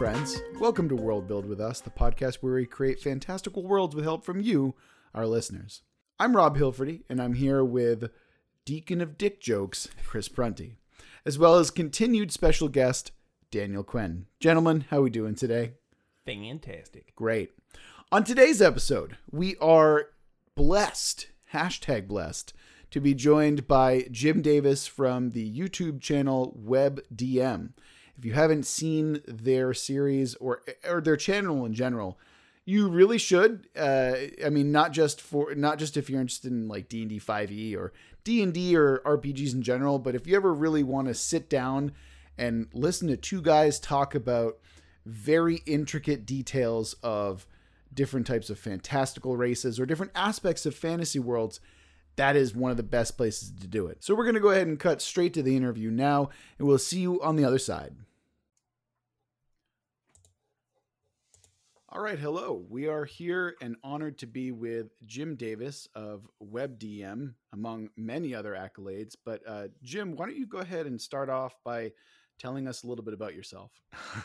friends. Welcome to World Build with Us, the podcast where we create fantastical worlds with help from you, our listeners. I'm Rob Hilferty, and I'm here with Deacon of Dick Jokes, Chris Prunty, as well as continued special guest, Daniel Quinn. Gentlemen, how we doing today? Fantastic. Great. On today's episode, we are blessed, hashtag blessed, to be joined by Jim Davis from the YouTube channel WebDM. If you haven't seen their series or or their channel in general, you really should. Uh, I mean, not just for not just if you're interested in like D and D five E or D and D or RPGs in general, but if you ever really want to sit down and listen to two guys talk about very intricate details of different types of fantastical races or different aspects of fantasy worlds, that is one of the best places to do it. So we're going to go ahead and cut straight to the interview now, and we'll see you on the other side. All right, hello. We are here and honored to be with Jim Davis of WebDM, among many other accolades. But uh, Jim, why don't you go ahead and start off by telling us a little bit about yourself?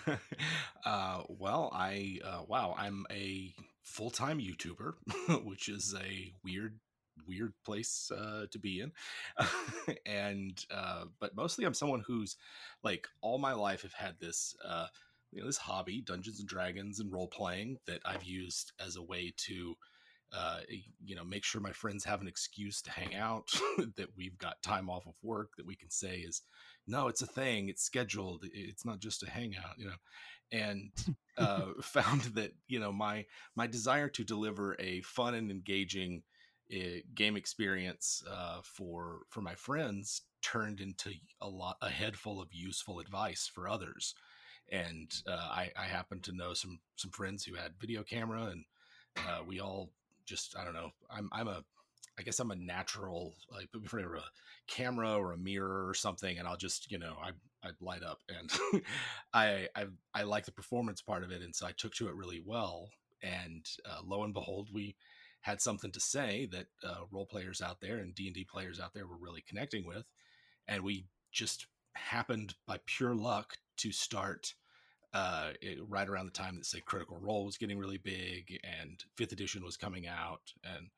uh, well, I uh, wow, I'm a full time YouTuber, which is a weird weird place uh, to be in and uh, but mostly i'm someone who's like all my life have had this uh, you know this hobby dungeons and dragons and role playing that i've used as a way to uh, you know make sure my friends have an excuse to hang out that we've got time off of work that we can say is no it's a thing it's scheduled it's not just a hangout you know? And uh, found that you know my my desire to deliver a fun and engaging uh, game experience uh, for for my friends turned into a lot a head full of useful advice for others and uh, I, I happen to know some some friends who had video camera and uh, we all just I don't know I'm I'm a I guess I'm a natural like put me in front of a camera or a mirror or something and I'll just you know I I light up and I, I I like the performance part of it and so I took to it really well and uh, lo and behold we had something to say that uh, role players out there and D&D players out there were really connecting with and we just happened by pure luck to start uh, it, right around the time that say critical role was getting really big and fifth edition was coming out and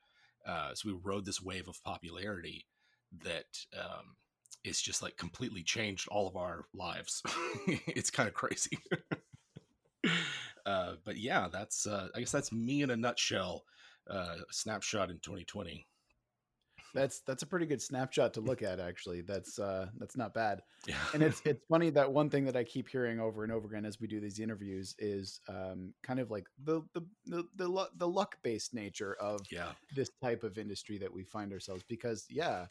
uh, so we rode this wave of popularity that um, it's just like completely changed all of our lives it's kind of crazy uh, but yeah that's uh, i guess that's me in a nutshell uh, snapshot in 2020. That's that's a pretty good snapshot to look at. Actually, that's uh, that's not bad. Yeah. and it's it's funny that one thing that I keep hearing over and over again as we do these interviews is um, kind of like the the the the, the luck based nature of yeah. this type of industry that we find ourselves. Because yeah,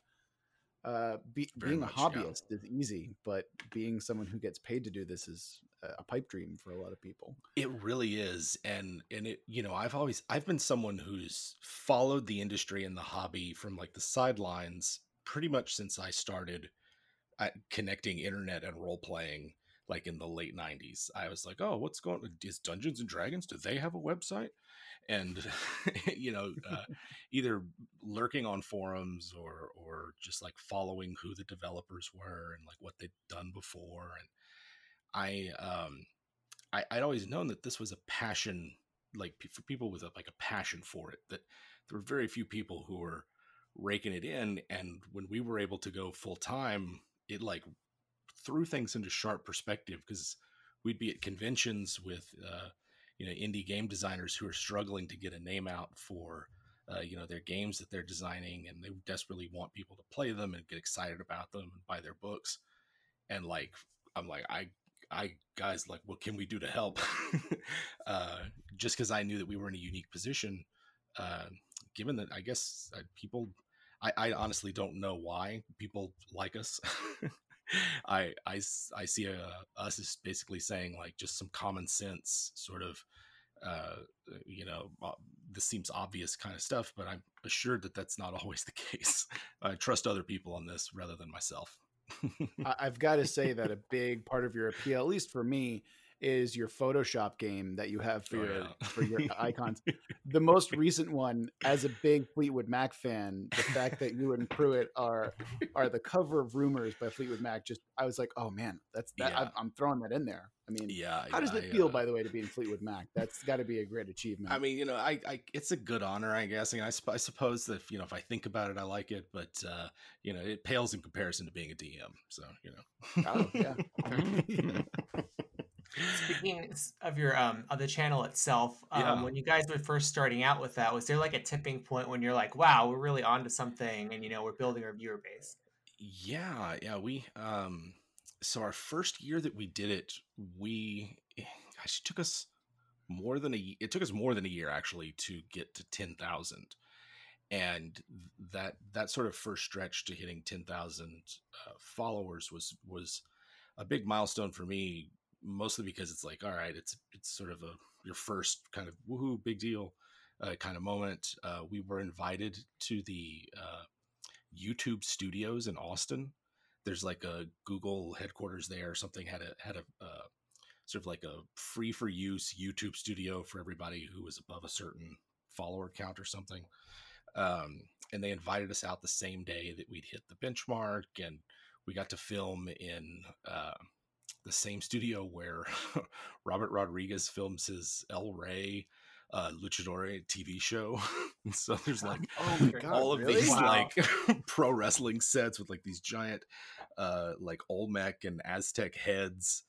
uh, be, being much, a hobbyist yeah. is easy, but being someone who gets paid to do this is a pipe dream for a lot of people. It really is, and and it you know I've always I've been someone who's followed the industry and the hobby from like the sidelines pretty much since I started connecting internet and role playing like in the late 90s i was like oh what's going is dungeons and dragons do they have a website? And you know uh, either lurking on forums or or just like following who the developers were and like what they'd done before and i um I, i'd always known that this was a passion like for people with a, like a passion for it that there were very few people who were raking it in and when we were able to go full time it like threw things into sharp perspective because we'd be at conventions with uh, you know indie game designers who are struggling to get a name out for uh, you know their games that they're designing and they desperately want people to play them and get excited about them and buy their books. And like i'm like i i guys like what can we do to help uh, just because i knew that we were in a unique position uh, given that i guess uh, people I, I honestly don't know why people like us I, I, I see uh, us as basically saying like just some common sense sort of, uh, you know, uh, this seems obvious kind of stuff, but I'm assured that that's not always the case. I trust other people on this rather than myself. I've got to say that a big part of your appeal, at least for me, is your Photoshop game that you have for Oh, your yeah. for your icons. The most recent one, as a big Fleetwood Mac fan, the fact that you and Pruitt are are the cover of Rumors by Fleetwood Mac, just I was like, oh man, that's that. Yeah. I'm, I'm throwing that in there. I mean, yeah. how does I, it feel, uh, by the way, to be in Fleetwood Mac? That's got to be a great achievement. I mean, you know, I, I, it's a good honor, I guess. I, mean, I, sup- I suppose that you know, if I think about it, I like it, but uh, you know, it pales in comparison to being a DM. So, you know, oh, yeah. Speaking of your um of the channel itself, um, Yeah. when you guys were first starting out with that, was there like a tipping point when you're like, "Wow, we're really onto something," and you know, we're building our viewer base? yeah, yeah. We, um, so our first year that we did it, we, gosh, it took us more than a, it took us more than a year actually to get to ten thousand, and that that sort of first stretch to hitting ten thousand uh, followers was was a big milestone for me mostly because it's like all right it's it's sort of a your first kind of woohoo big deal uh, kind of moment. Uh, we were invited to the uh, youtube studios in austin there's like a google headquarters there or something had a had a uh, sort of like a free for use youtube studio for everybody who was above a certain follower count or something. Um, and they invited us out the same day that we'd hit the benchmark and we got to film in uh, the same studio where Robert Rodriguez films his El Rey uh, Luchador TV show. so there's like oh god, all of really? these Wow. like pro wrestling sets with like these giant uh like Olmec and Aztec heads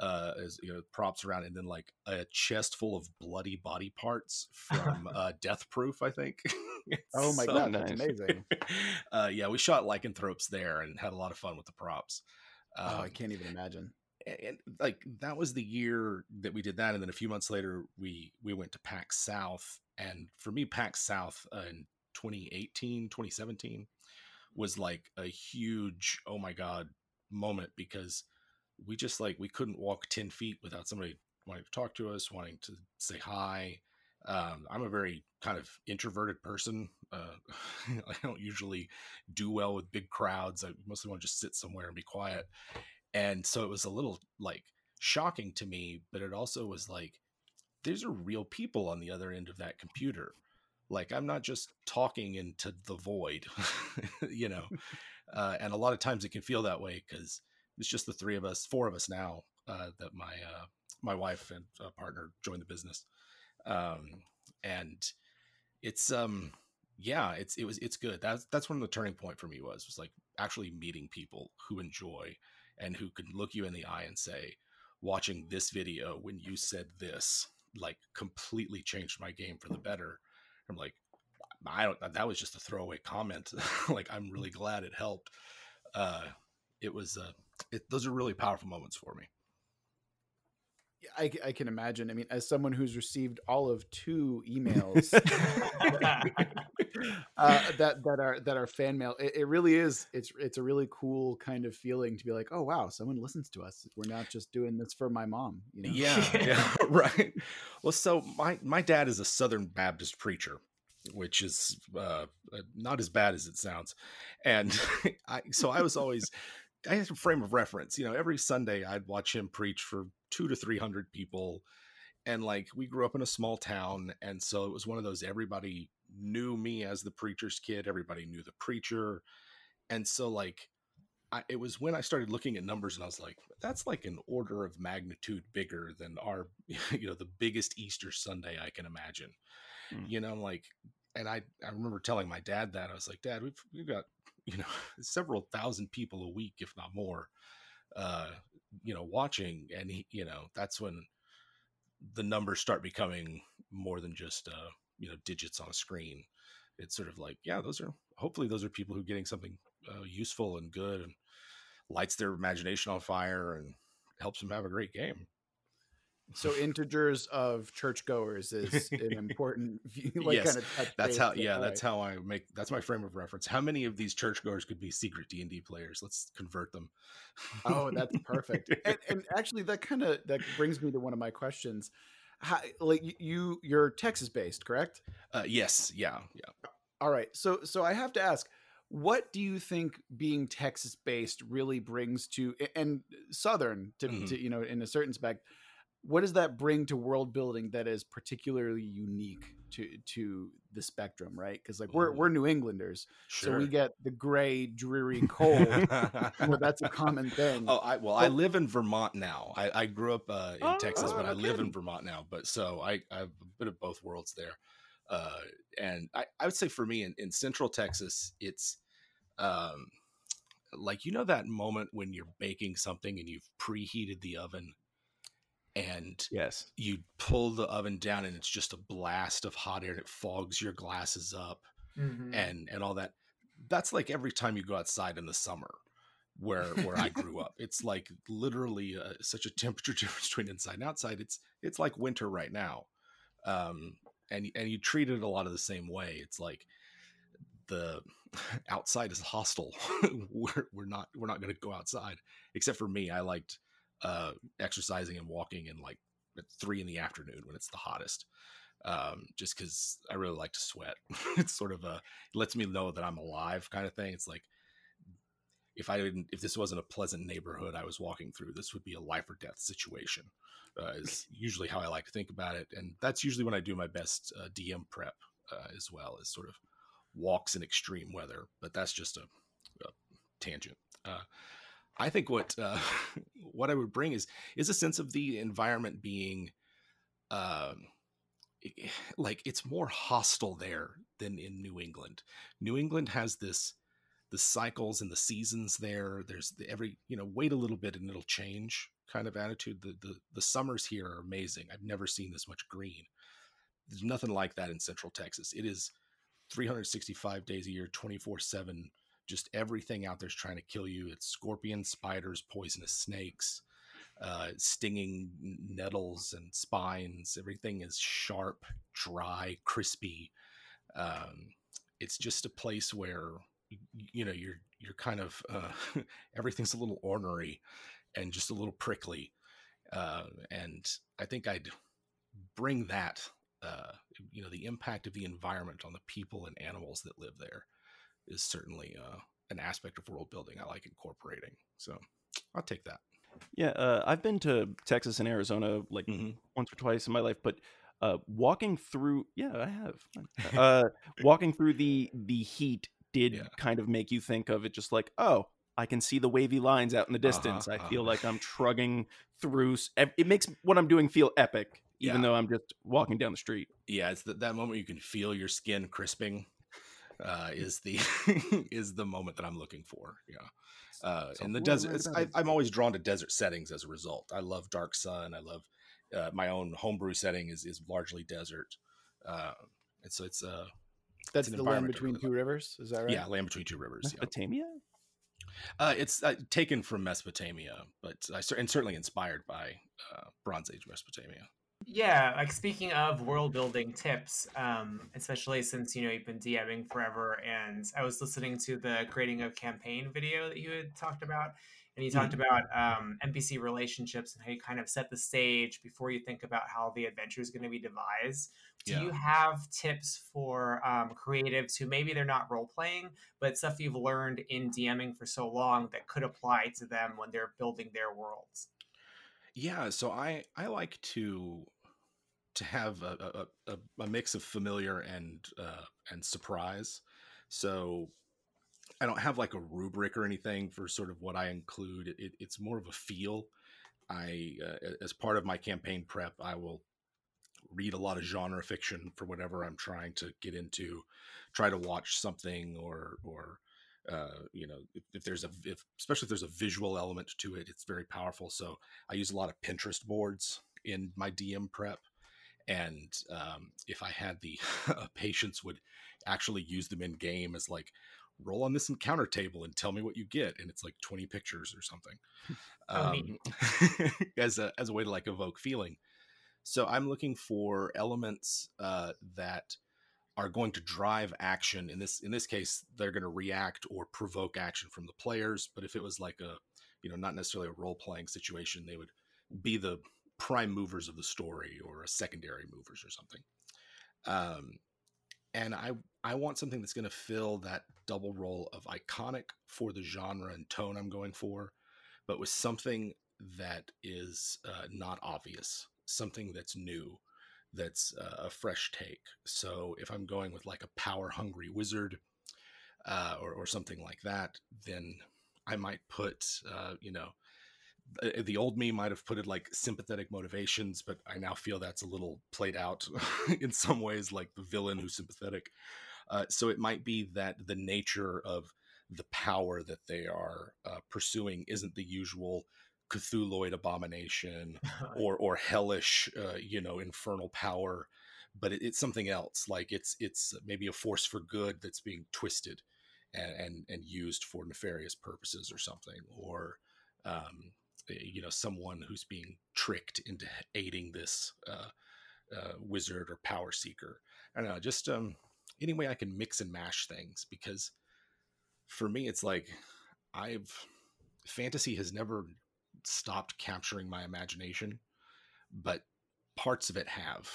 uh as you know props around and then like a chest full of bloody body parts from uh Death Proof I think. Oh my So- god, that's amazing. uh yeah, we shot lycanthropes there and had a lot of fun with the props. oh, I Um, can't even imagine. And, like that was the year that we did that and then a few months later we we went to PAX South and for me PAX South uh, in 2018 2017 was like a huge oh my god moment because we just like we couldn't walk 10 feet without somebody wanting to talk to us wanting to say hi um, i'm a very kind of introverted person uh, i don't usually do well with big crowds i mostly want to just sit somewhere and be quiet and so it was a little like shocking to me but it also was like these are real people on the other end of that computer. Like i'm not just talking into the void you know uh, and a lot of times it can feel that way because it's just the three of us four of us now uh, that my uh, my wife and partner joined the business. Um, and it's um yeah it's it was it's good. That's that's when the turning point for me was was like actually meeting people who enjoy and who can look you in the eye and say watching this video when you said this like completely changed my game for the better. I'm like i don't that was just a throwaway comment. Like i'm really glad it helped. Uh it was uh it, those are really powerful moments for me I, I can imagine. I mean, as someone who's received all of two emails uh, that that are that are fan mail, it, it really is. It's it's a really cool kind of feeling to be like, oh wow, someone listens to us. We're not just doing this for my mom. You know? Yeah, yeah, right. Well, so my my dad is a Southern Baptist preacher, which is uh, uh, not as bad as it sounds, and I so I was always I had a frame of reference. You know, every Sunday I'd watch him preach for two to three hundred people, and like we grew up in a small town, and so it was one of those everybody knew me as the preacher's kid. Everybody knew the preacher, and so like I, it was when I started looking at numbers and I was like, that's like an order of magnitude bigger than our, you know, the biggest Easter Sunday I can imagine. Mm. You know, I'm like, and I, I remember telling my dad that I was like, Dad, we've we've got you know several thousand people a week, if not more, uh, you know, watching, and he, you know, that's when the numbers start becoming more than just uh, you know digits on a screen. It's sort of like, yeah, those are hopefully those are people who are getting something uh, useful and good and lights their imagination on fire and helps them have a great game. So integers of churchgoers is an important view, like Yes, kind of That's how, yeah, that's right. how I make. That's my frame of reference. How many of these churchgoers could be secret D and D players? Let's convert them. Oh, that's perfect. and, and actually, that kind of that brings me to one of my questions. How, like you, you're Texas based, correct? uh, yes, yeah, yeah. All right. So so I have to ask, what do you think being Texas based really brings to and Southern to, Mhm. to you know in a certain spec? What does that bring to world building that is particularly unique to to the spectrum, right? Because like we're we're New Englanders, Sure. so we get the gray, dreary cold. well, that's a common thing. Oh, I well, I live in Vermont now. I, I grew up uh, in Oh, Texas, but oh, I live in. Vermont now. But so I, I have a bit of both worlds there. Uh, and I, I would say for me in, in Central Texas, it's um, like you know that moment when you're baking something and you've preheated the oven, and Yes. you pull the oven down and it's just a blast of hot air and it fogs your glasses up Mhm. and and all that. That's like every time you go outside in the summer where where i grew up. It's like literally uh, such a temperature difference between inside and outside. It's it's like winter right now um and and you treat it a lot of the same way. It's like the outside is hostile. We're, we're not we're not going to go outside. Except for me i liked uh exercising and walking in like at three in the afternoon when it's the hottest um, just because I really like to sweat. it's sort of a it lets me know that I'm alive kind of thing. It's like if I didn't, if this wasn't a pleasant neighborhood I was walking through, this would be a life or death situation. Uh, is usually how I like to think about it, and that's usually when I do my best uh, DM prep uh, as well as sort of walks in extreme weather. But that's just a, a tangent. I think what uh, what I would bring is is a sense of the environment being. Um, like it's more hostile there than in New England. New England has this the cycles and the seasons there. There's the every you know wait a little bit and it'll change kind of attitude. The the the summers here are amazing. I've never seen this much green. There's nothing like that in Central Texas. It is 365 days a year, 24 seven. Just everything out there's trying to kill you. It's scorpions, spiders, poisonous snakes uh, stinging nettles and spines. Everything is sharp, dry, crispy. Um, it's just a place where you know you're you're kind of uh, everything's a little ornery and just a little prickly. Uh, and I think I'd bring that. Uh, you know, the impact of the environment on the people and animals that live there is certainly uh, an aspect of world building I like incorporating. So I'll take that. Yeah, uh, I've been to Texas and Arizona like Mhm. once or twice in my life, but uh, walking through, yeah, I have. Uh, walking through the the heat did Yeah. kind of make you think of it, just like, oh, I can see the wavy lines out in the Uh-huh, distance. I feel uh-huh. like I'm trugging through. It makes what I'm doing feel epic, even Yeah. though I'm just walking down the street. yeah it's that, that moment you can feel your skin crisping uh is the is the moment that i'm looking for yeah uh So in the desert it's, I, I'm always drawn to desert settings as a result i love dark sun i love uh, my own homebrew setting is is largely desert uh and so it's uh That's an the land between really two rivers. Is that right? yeah land between two rivers yeah. Mesopotamia? uh it's uh, taken from mesopotamia but i and certainly inspired by uh bronze age mesopotamia Yeah, like speaking of world building tips, um, especially since you know you've been DMing forever, and I was listening to the creating a campaign video that you had talked about, and you talked about um, NPC relationships and how you kind of set the stage before you think about how the adventure is going to be devised. Do Yeah. you have tips for um, creatives who maybe they're not role playing, but stuff you've learned in DMing for so long that could apply to them when they're building their worlds? Yeah, so I I like to to have a a, a, mix of familiar and uh, and surprise. So I don't have like a rubric or anything for sort of what I include. It, it's more of a feel. I uh, as part of my campaign prep, I will read a lot of genre fiction for whatever I'm trying to get into. Try to watch something or or uh, you know if, if there's a if, especially if there's a visual element to it, it's very powerful. So I use a lot of Pinterest boards in my DM prep. And um, if I had the patience, would actually use them in game as like roll on this encounter table and tell me what you get, and it's like twenty pictures or something, Oh, um, as a as a way to like evoke feeling. So I'm looking for elements uh, that are going to drive action. In this in this case, they're going to react or provoke action from the players. But if it was like a you know not necessarily a role playing situation, they would be the prime movers of the story or a secondary movers or something. Um, and I I want something that's going to fill that double role of iconic for the genre and tone I'm going for, but with something that is uh, not obvious something that's new, that's uh, a fresh take. So if I'm going with like a power hungry wizard uh, or, or something like that, then I might put, uh, you know, the old me might have put it like sympathetic motivations, but I now feel that's a little played out in some ways, like the villain who's sympathetic. Uh, so it might be that the nature of the power that they are uh, pursuing isn't the usual Cthulhuid abomination or or hellish, uh, you know, infernal power, but it, it's something else. Like it's it's maybe a force for good that's being twisted and and, and used for nefarious purposes or something, or um, you know, someone who's being tricked into aiding this uh, uh, wizard or power seeker. I don't know, just um, any way I can mix and mash things because for me, it's like I've fantasy has never stopped capturing my imagination, but parts of it have.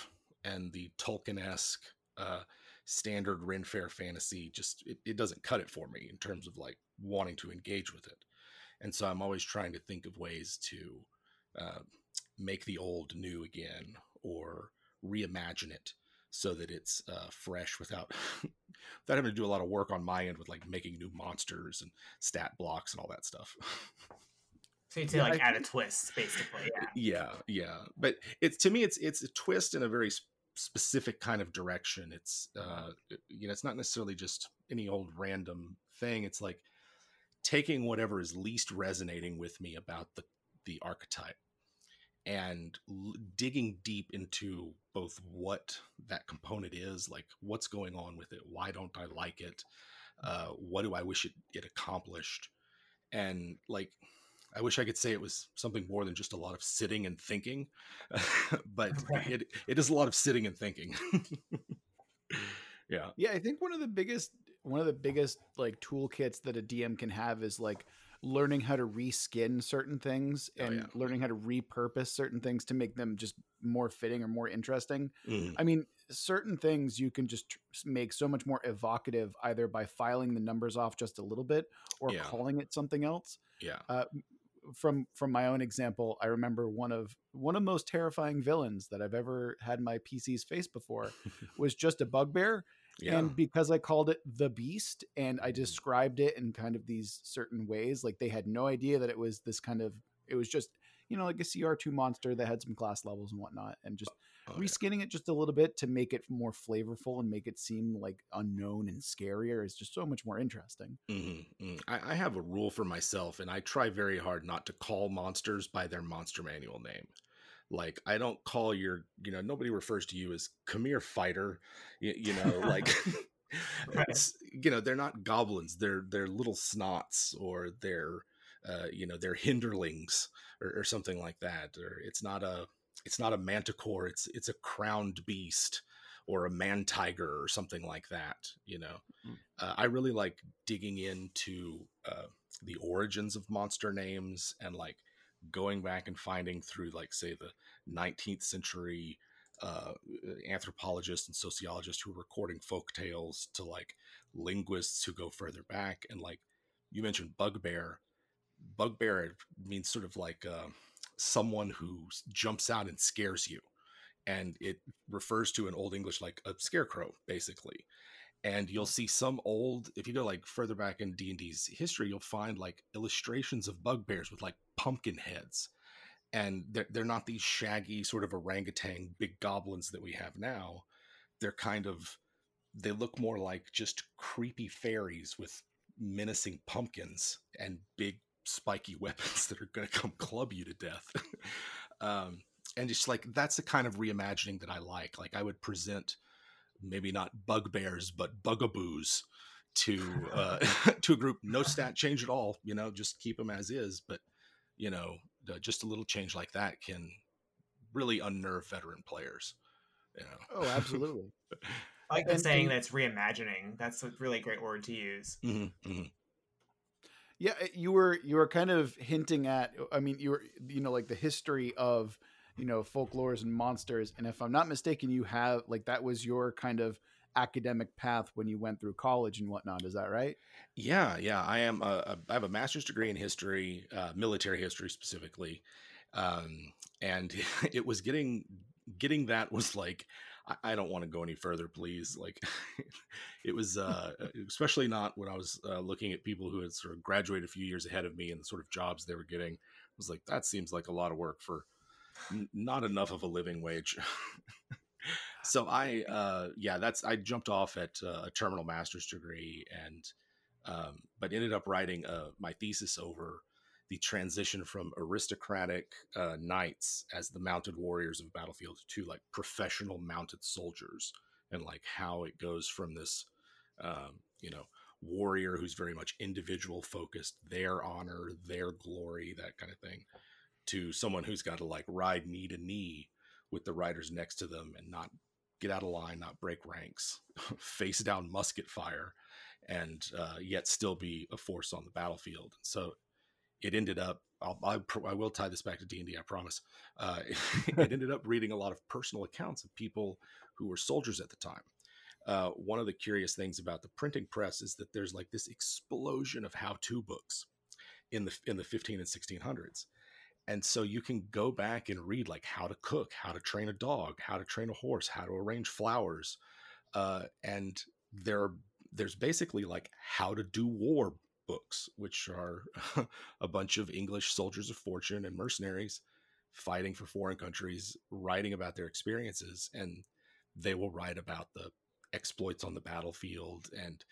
And the Tolkien esque uh, standard Ren Fair fantasy just it, it doesn't cut it for me in terms of like wanting to engage with it. And so I'm always trying to think of ways to uh, make the old new again or reimagine it so that it's uh, fresh without without having to do a lot of work on my end with like making new monsters and stat blocks and all that stuff. So you to like add a twist, basically. Yeah. Yeah, yeah. But it's to me, it's it's a twist in a very specific kind of direction. It's uh, you know, it's not necessarily just any old random thing. It's like taking whatever is least resonating with me about the the archetype and l- digging deep into both what that component is, like what's going on with it, why don't I like it, uh, what do I wish it, it accomplished, and like I wish I could say it was something more than just a lot of sitting and thinking, but it it is a lot of sitting and thinking. yeah, yeah. I think one of the biggest one of the biggest like toolkits that a DM can have is like learning how to reskin certain things oh, and oh, yeah. learning how to repurpose certain things to make them just more fitting or more interesting. Mm. I mean, certain things you can just make so much more evocative either by filing the numbers off just a little bit or yeah. calling it something else. Yeah. Uh, from from my own example, I remember one of one of the most terrifying villains that I've ever had my PC's face before was just a bugbear. Yeah. And because I called it the beast and I mm. described it in kind of these certain ways, like they had no idea that it was this kind of it was just you know, like a CR2 monster that had some class levels and whatnot, and just oh, reskinning yeah. it just a little bit to make it more flavorful and make it seem like unknown and scarier is just so much more interesting. Mm-hmm, mm-hmm. I, I have a rule for myself, and I try very hard not to call monsters by their monster manual name like i don't call your you know nobody refers to you as come here fighter you, you know like right. you know they're not goblins they're they're little snots or they're uh, you know they're hinderlings or, or, something like that or it's not a it's not a manticore it's it's a crowned beast or a man tiger or something like that you know mm. uh, i really like digging into uh, the origins of monster names and like going back and finding through like say the 19th century uh, anthropologists and sociologists who are recording folk tales to like linguists who go further back and like you mentioned bugbear. Bugbear means sort of like uh, someone who jumps out and scares you. And it refers to an old english like a scarecrow basically and you'll see some old if you go like further back in d&d's history you'll find like illustrations of bugbears with like pumpkin heads and they're, they're not these shaggy sort of orangutan big goblins that we have now they're kind of they look more like just creepy fairies with menacing pumpkins and big spiky weapons that are going to come club you to death. um, and just like that's the kind of reimagining that I like. Like I would present maybe not bugbears but bugaboos to uh, to a group. No stat change at all. You know, just keep them as is. But you know, just a little change like that can really unnerve veteran players. You know? Oh, absolutely. I like the saying that's reimagining. That's a really great word to use. Mm-hmm, mm-hmm. Yeah, eh, you were you were kind of hinting at. I mean, you were you know like the history of you know folklores and monsters, and if I'm not mistaken, you have like that was your kind of academic path when you went through college and whatnot. Is that right? Yeah, yeah. I am. A, a, I have a master's degree in history, uh, military history specifically, um, and it was getting getting that was like I, I don't want to go any further, please. Like, it was uh, especially not when I was uh, looking at people who had sort of graduated a few years ahead of me and the sort of jobs they were getting. I was like, that seems like a lot of work for not enough of a living wage. so I, uh, yeah, that's I jumped off at uh, a terminal master's degree and, um, but ended up writing uh, my thesis over the transition from aristocratic uh, knights as the mounted warriors of battlefield to like professional mounted soldiers and like how it goes from this um, you know warrior who's very much individual focused their honor their glory that kind of thing to someone who's got to like ride knee to knee with the riders next to them and not get out of line not break ranks face down musket fire and uh, yet still be a force on the battlefield. And so it ended up I'll, I, I will tie this back to D&D I promise. Uh, it ended up reading a lot of personal accounts of people who were soldiers at the time. Uh, one of the curious things about the printing press is that there's like this explosion of how-to books in the in the 15 and 1600s and so you can go back and read like how to cook how to train a dog how to train a horse how to arrange flowers uh, and there are, there's basically like how to do war books, which are a bunch of English soldiers of fortune and mercenaries fighting for foreign countries, writing about their experiences. And they will write about the exploits on the battlefield. And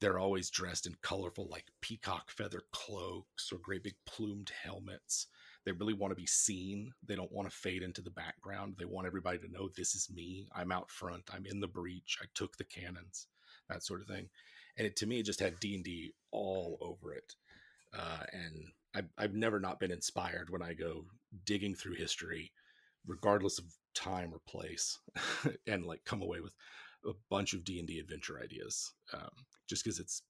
they're always dressed in colorful, like peacock feather cloaks or great big plumed helmets. They really want to be seen. They don't want to fade into the background. They want everybody to know this is me. I'm out front. I'm in the breach. I took the cannons, that sort of thing and it, to me it just had d&d all over it uh, and I've, I've never not been inspired when i go digging through history regardless of time or place and like come away with a bunch of d&d adventure ideas um, just because it's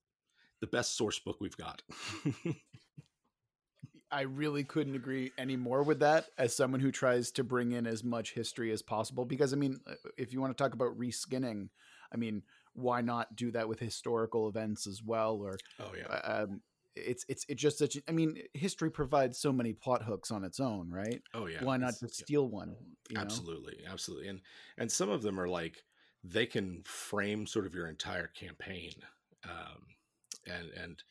the best source book we've got I really couldn't agree any more with that as someone who tries to bring in as much history as possible. Because, I mean, uh, if you want to talk about reskinning, I mean, why not do that with historical events as well? Or oh yeah, uh, um, it's it's it's just such. I mean, history provides so many plot hooks on its own, right? Oh yeah, why not just steal one? absolutely, know? absolutely, and and some of them are like they can frame sort of your entire campaign, um, and and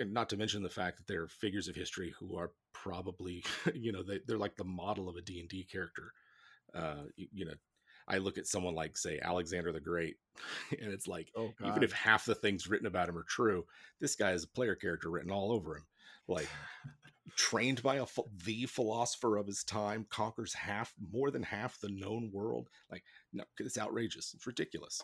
not to mention the fact that they're figures of history who are probably you know they, they're like the model of a d&d character uh, you, you, know I look at someone like, say, Alexander the Great, and it's like, oh, even if half the things written about him are true, this guy is a player character written all over him. Like, trained by a the philosopher of his time, conquers half, more than half the known world. Like, no, it's outrageous. It's ridiculous.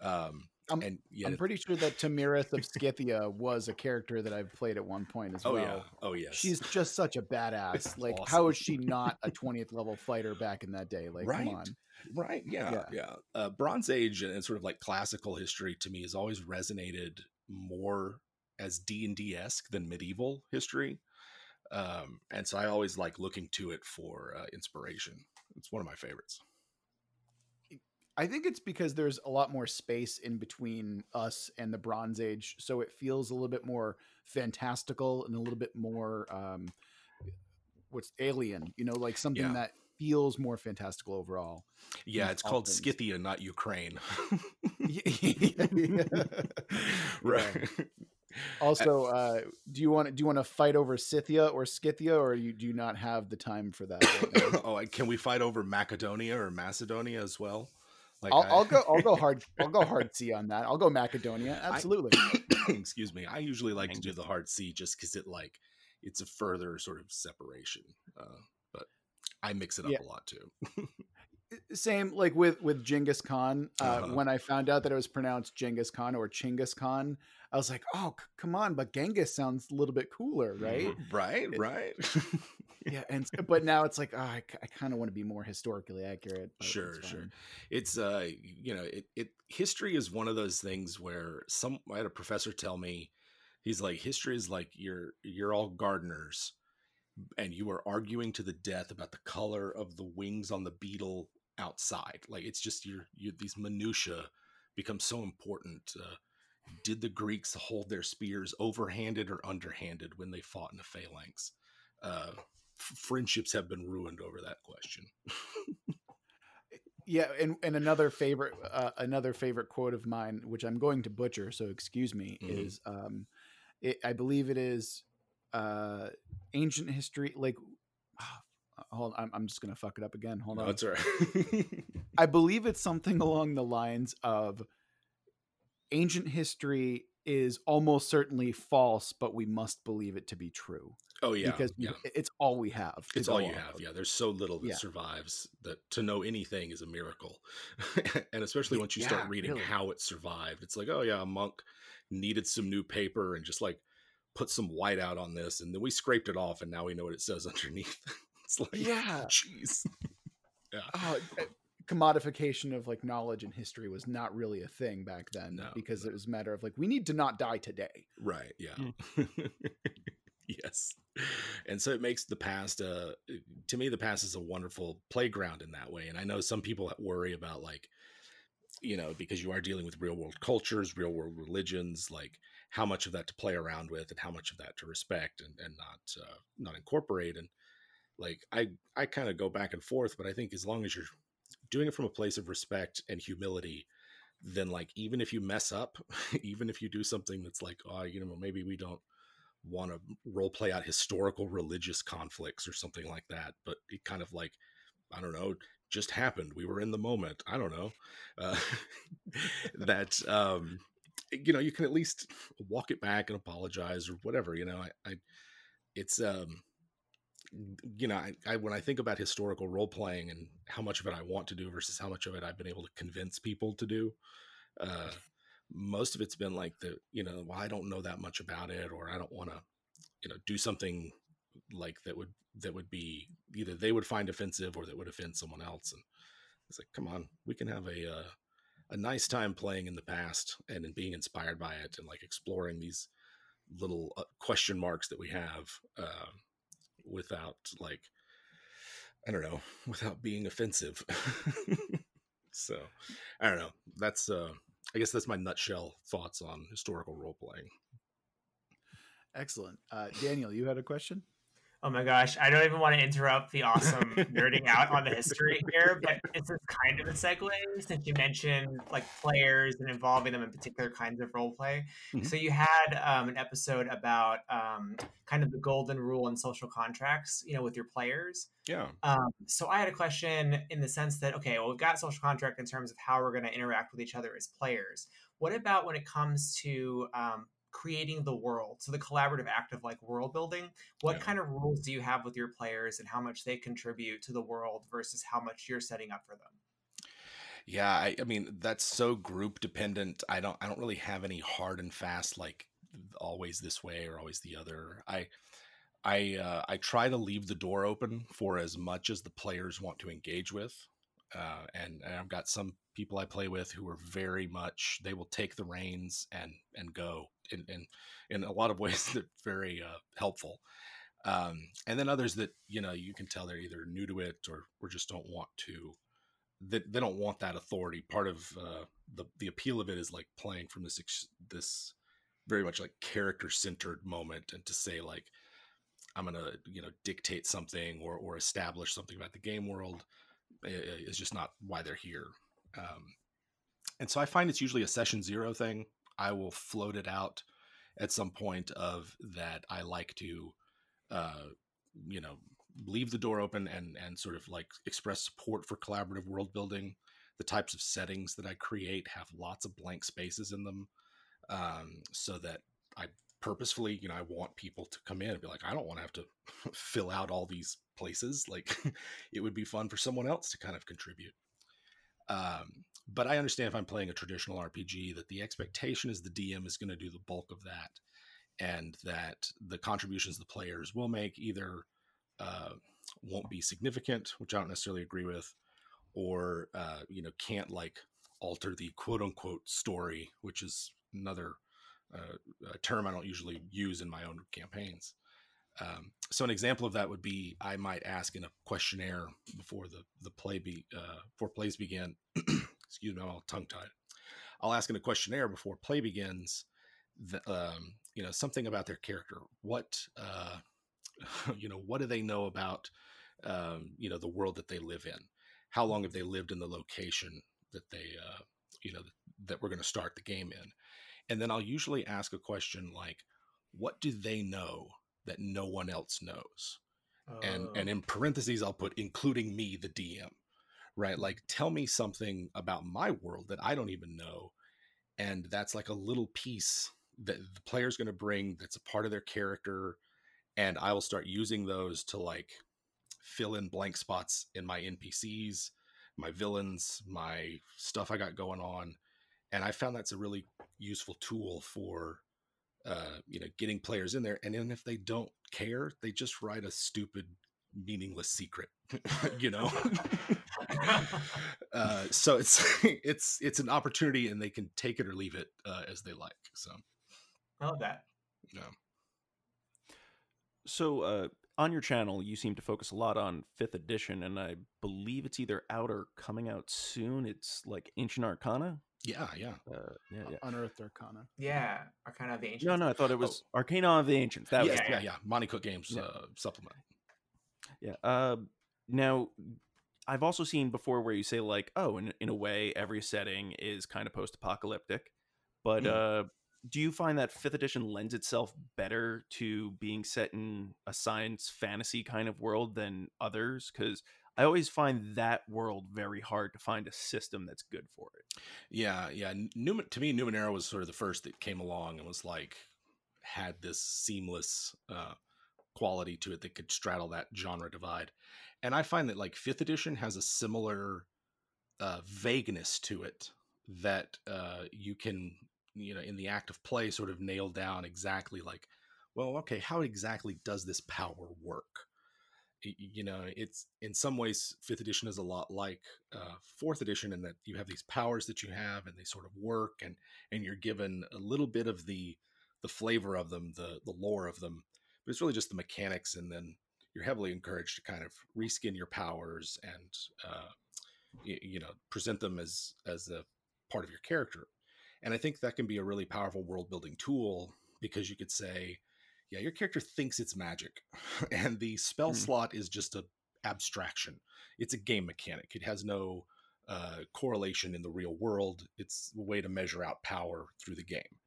Um, I'm, and yet I'm pretty sure that Tomyris of Scythia was a character that I've played at one point as well. oh, well. Yeah. Oh yes. She's just such a badass. like awesome. how is she not a 20th level fighter back in that day? Like right. come on. Right. Yeah. Yeah. yeah. Uh, Bronze Age and sort of like classical history to me has always resonated more as D and D esque than medieval history. Um, and so I always like looking to it for uh, inspiration. It's one of my favorites. I think it's because there's a lot more space in between us and the Bronze Age, so it feels a little bit more fantastical and a little bit more um, what's alien. You know, like something yeah. that feels more fantastical overall. Yeah, it's called things. Scythia, not Ukraine. right. Also, uh, do you want to do you want to fight over Scythia or Scythia, or you do you not have the time for that? Right oh, can we fight over Macedonia or Macedonia as well? Like I'll, I, will go. I'll go hard. I'll go hard C on that. I'll go Macedonia. Absolutely. I, excuse me. I usually like to do the hard C just because it like it's a further sort of separation. Uh, but I mix it up yeah. a lot too. Same like with with Genghis Khan. Uh, uh-huh. When I found out that it was pronounced Genghis Khan or Chinggis Khan, I was like, "Oh, c- come on!" But Genghis sounds a little bit cooler, right? Right, right yeah, and but now it's like oh, I, I kind of want to be more historically accurate. Sure, sure. It's uh, you know, it, it history is one of those things where some I had a professor tell me, he's like, history is like you're you're all gardeners, and you are arguing to the death about the color of the wings on the beetle outside. Like it's just your you these minutia become so important. Uh, did the Greeks hold their spears overhanded or underhanded when they fought in a phalanx? Uh, friendships have been ruined over that question. yeah, and and another favorite uh, another favorite quote of mine, which I'm going to butcher, so excuse me, Mhm. is um, it, I believe it is uh, ancient history. Like, hold, I'm I'm just gonna fuck it up again. Hold No, on. that's right. I believe it's something along the lines of ancient history is almost certainly false, but we must believe it to be true oh yeah, because yeah. it's all we have. It's all you off have. Yeah, there's so little that Yeah. survives that to know anything is a miracle. and especially once you yeah, start reading really. how it survived, it's like, oh yeah, a monk needed some new paper and just like put some white out on this, and then we scraped it off, and now we know what it says underneath. it's like, Yeah. jeez. Oh, uh, commodification of like knowledge and history was not really a thing back then No, because it was a matter of like we need to not die today. Right. Yeah. yes. And so it makes the past, uh, to me, the past is a wonderful playground in that way. And I know some people worry about like, you know, because you are dealing with real world cultures, real world religions, like how much of that to play around with and how much of that to respect and, and not, uh, not incorporate. And like, I, I kind of go back and forth, but I think as long as you're doing it from a place of respect and humility, then like even if you mess up, even if you do something that's like, oh, you know, maybe we don't want to role play out historical religious conflicts or something like that, but it kind of like, I don't know, just happened. We were in the moment. I don't know. Uh, that um, you know, you can at least walk it back and apologize or whatever. You know, I, I it's um, you know, I, I when I think about historical role playing and how much of it I want to do versus how much of it I've been able to convince people to do, uh, most of it's been like the you know, well, I don't know that much about it, or I don't want to, you know, do something like that would that would be either they would find offensive or that would offend someone else. And it's like, come on, we can have a uh, a nice time playing in the past and in being inspired by it and like exploring these little uh, question marks that we have. Uh, without like I don't know, without being offensive. so I don't know. That's uh I guess that's my nutshell thoughts on historical role playing. Excellent, uh, Daniel. You had a question. Oh my gosh, I don't even want to interrupt the awesome nerding out on the history here, but it's just kind of a segue since you mentioned like players and involving them in particular kinds of role play. Mhm. So you had um, an episode about um, kind of the golden rule and social contracts, you know, with your players. Yeah. Um, so I had a question in the sense that okay, well, we've got social contract in terms of how we're going to interact with each other as players. What about when it comes to um, creating the world? So the collaborative act of like world building. What Yeah. kind of rules do you have with your players, and how much they contribute to the world versus how much you're setting up for them? Yeah, I, I mean that's so group dependent. I don't I don't really have any hard and fast like always this way or always the other. I I uh, I try to leave the door open for as much as the players want to engage with, uh, and, and I've got some people I play with who are very much they will take the reins and and go in in, in a lot of ways that very uh, helpful. Um, and then others that you know you can tell they're either new to it or or just don't want to they, they don't want that authority. Part of uh, the the appeal of it is like playing from this this very much like character centered moment, and to say like I'm gonna you know dictate something or or establish something about the game world is just not why they're here. Um, and so I find it's usually a session zero thing. I will float it out at some point of that. I like to, uh, you know, leave the door open and and sort of like express support for collaborative world building. The types of settings that I create have lots of blank spaces in them, um, so that I purposefully, you know, I want people to come in and be like, I don't want to have to fill out all these places. Like, it would be fun for someone else to kind of contribute. Um, but I understand if I'm playing a traditional RPG that the expectation is the DM is going to do the bulk of that, and that the contributions the players will make either uh, won't be significant, which I don't necessarily agree with, or uh, you know can't like alter the quote unquote story, which is another uh, term I don't usually use in my own campaigns. Um, so an example of that would be I might ask in a questionnaire before the the play be uh, before plays begin. excuse me, I'm all tongue tied. I'll ask in a questionnaire before play begins, the, um, you know, something about their character. What uh, you know, what do they know about, um, you know, the world that they live in? How long have they lived in the location that they, uh, you know, that we're going to start the game in? And then I'll usually ask a question like, what do they know that no one else knows? And and Oh. in parentheses, I'll put including me, the DM, right? Like, tell me something about my world that I don't even know, and that's like a little piece that the player's going to bring that's a part of their character and i will start using those to like fill in blank spots in my npcs my villains my stuff i got going on and i found that's a really useful tool for uh you know getting players in there and then if they don't care they just write a stupid meaningless secret you know uh, so it's it's it's an opportunity and they can take it or leave it uh, as they like so I love that. yeah So, uh, on your channel, you seem to focus a lot on fifth edition, and I believe it's either out or coming out soon. It's like Ancient Arcana. Yeah yeah Uh, yeah, yeah. Unearthed Arcana. Yeah, Arcana of the Ancients. No, no, I thought it was Arcana of the Ancients. That yes, was yeah, yeah. yeah Monte Cook Games Yeah. uh, supplement Yeah. Uh, now, I've also seen before where you say like, oh, in in a way, every setting is kind of post-apocalyptic, but Mm. uh, do you find that fifth edition lends itself better to being set in a science fantasy kind of world than others? Because I always find that world very hard to find a system that's good for it. yeah yeah Newman, to me numenera was sort of the first that came along and was like had this seamless uh, quality to it that could straddle that genre divide and i find that like fifth edition has a similar uh, vagueness to it that uh, you can you know in the act of play sort of nail down exactly like well okay how exactly does this power work you know it's in some ways fifth edition is a lot like uh, fourth edition in that you have these powers that you have and they sort of work and and you're given a little bit of the the flavor of them the the lore of them but it's really just the mechanics and then you're heavily encouraged to kind of reskin your powers and uh, you, you know present them as as a part of your character. And i think that can be a really powerful world building tool because you could say yeah your character thinks it's magic and the spell Hmm. slot is just a abstraction. It's a game mechanic. It has no uh, correlation in the real world. It's a way to measure out power through the game.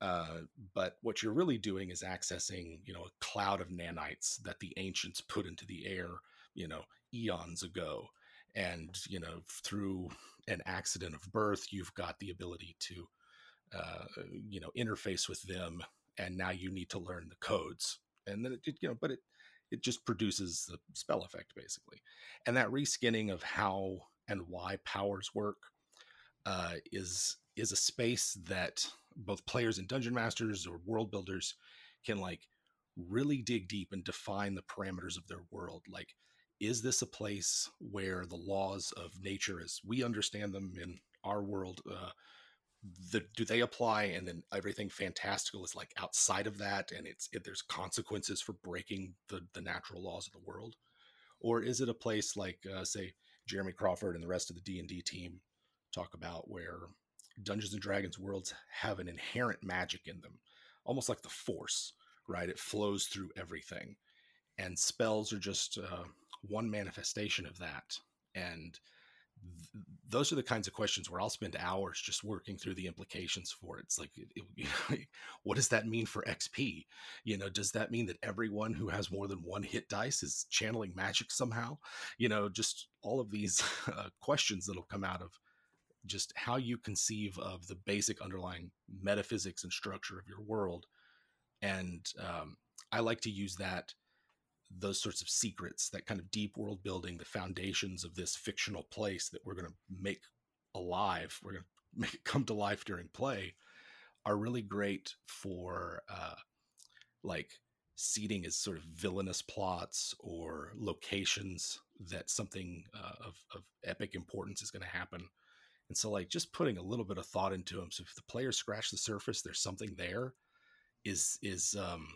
Uh, but what you're really doing is accessing you know a cloud of nanites that the ancients put into the air you know eons ago. And you know through an accident of birth you've got the ability to uh, you know interface with them and now you need to learn the codes. And then it, it you know but it it just produces the spell effect basically. And that reskinning of how and why powers work uh, is is a space that both players and dungeon masters or world builders can like really dig deep and define the parameters of their world. Like is this a place where the laws of nature as we understand them in our world uh, the, do they apply and then everything fantastical is like outside of that and it's it, there's consequences for breaking the, the natural laws of the world? Or is it a place like uh, say jeremy crawford and the rest of the d&d team talk about where dungeons and dragons worlds have an inherent magic in them almost like the force right? It flows through everything. And spells are just uh, one manifestation of that. And th- those are the kinds of questions where I'll spend hours just working through the implications for it. It's like, it, it- what does that mean for XP? You know, does that mean that everyone who has more than one hit dice is channeling magic somehow? You know, just all of these uh, questions that'll come out of just how you conceive of the basic underlying metaphysics and structure of your world. And um, I like to use that those sorts of secrets, that kind of deep world building, the foundations of this fictional place that we're going to make alive, we're going to make it come to life during play, are really great for uh, like seeding as sort of villainous plots or locations that something uh, of, of epic importance is going to happen. And so, like, just putting a little bit of thought into them. So, if the players scratch the surface, there's something there. Is is um,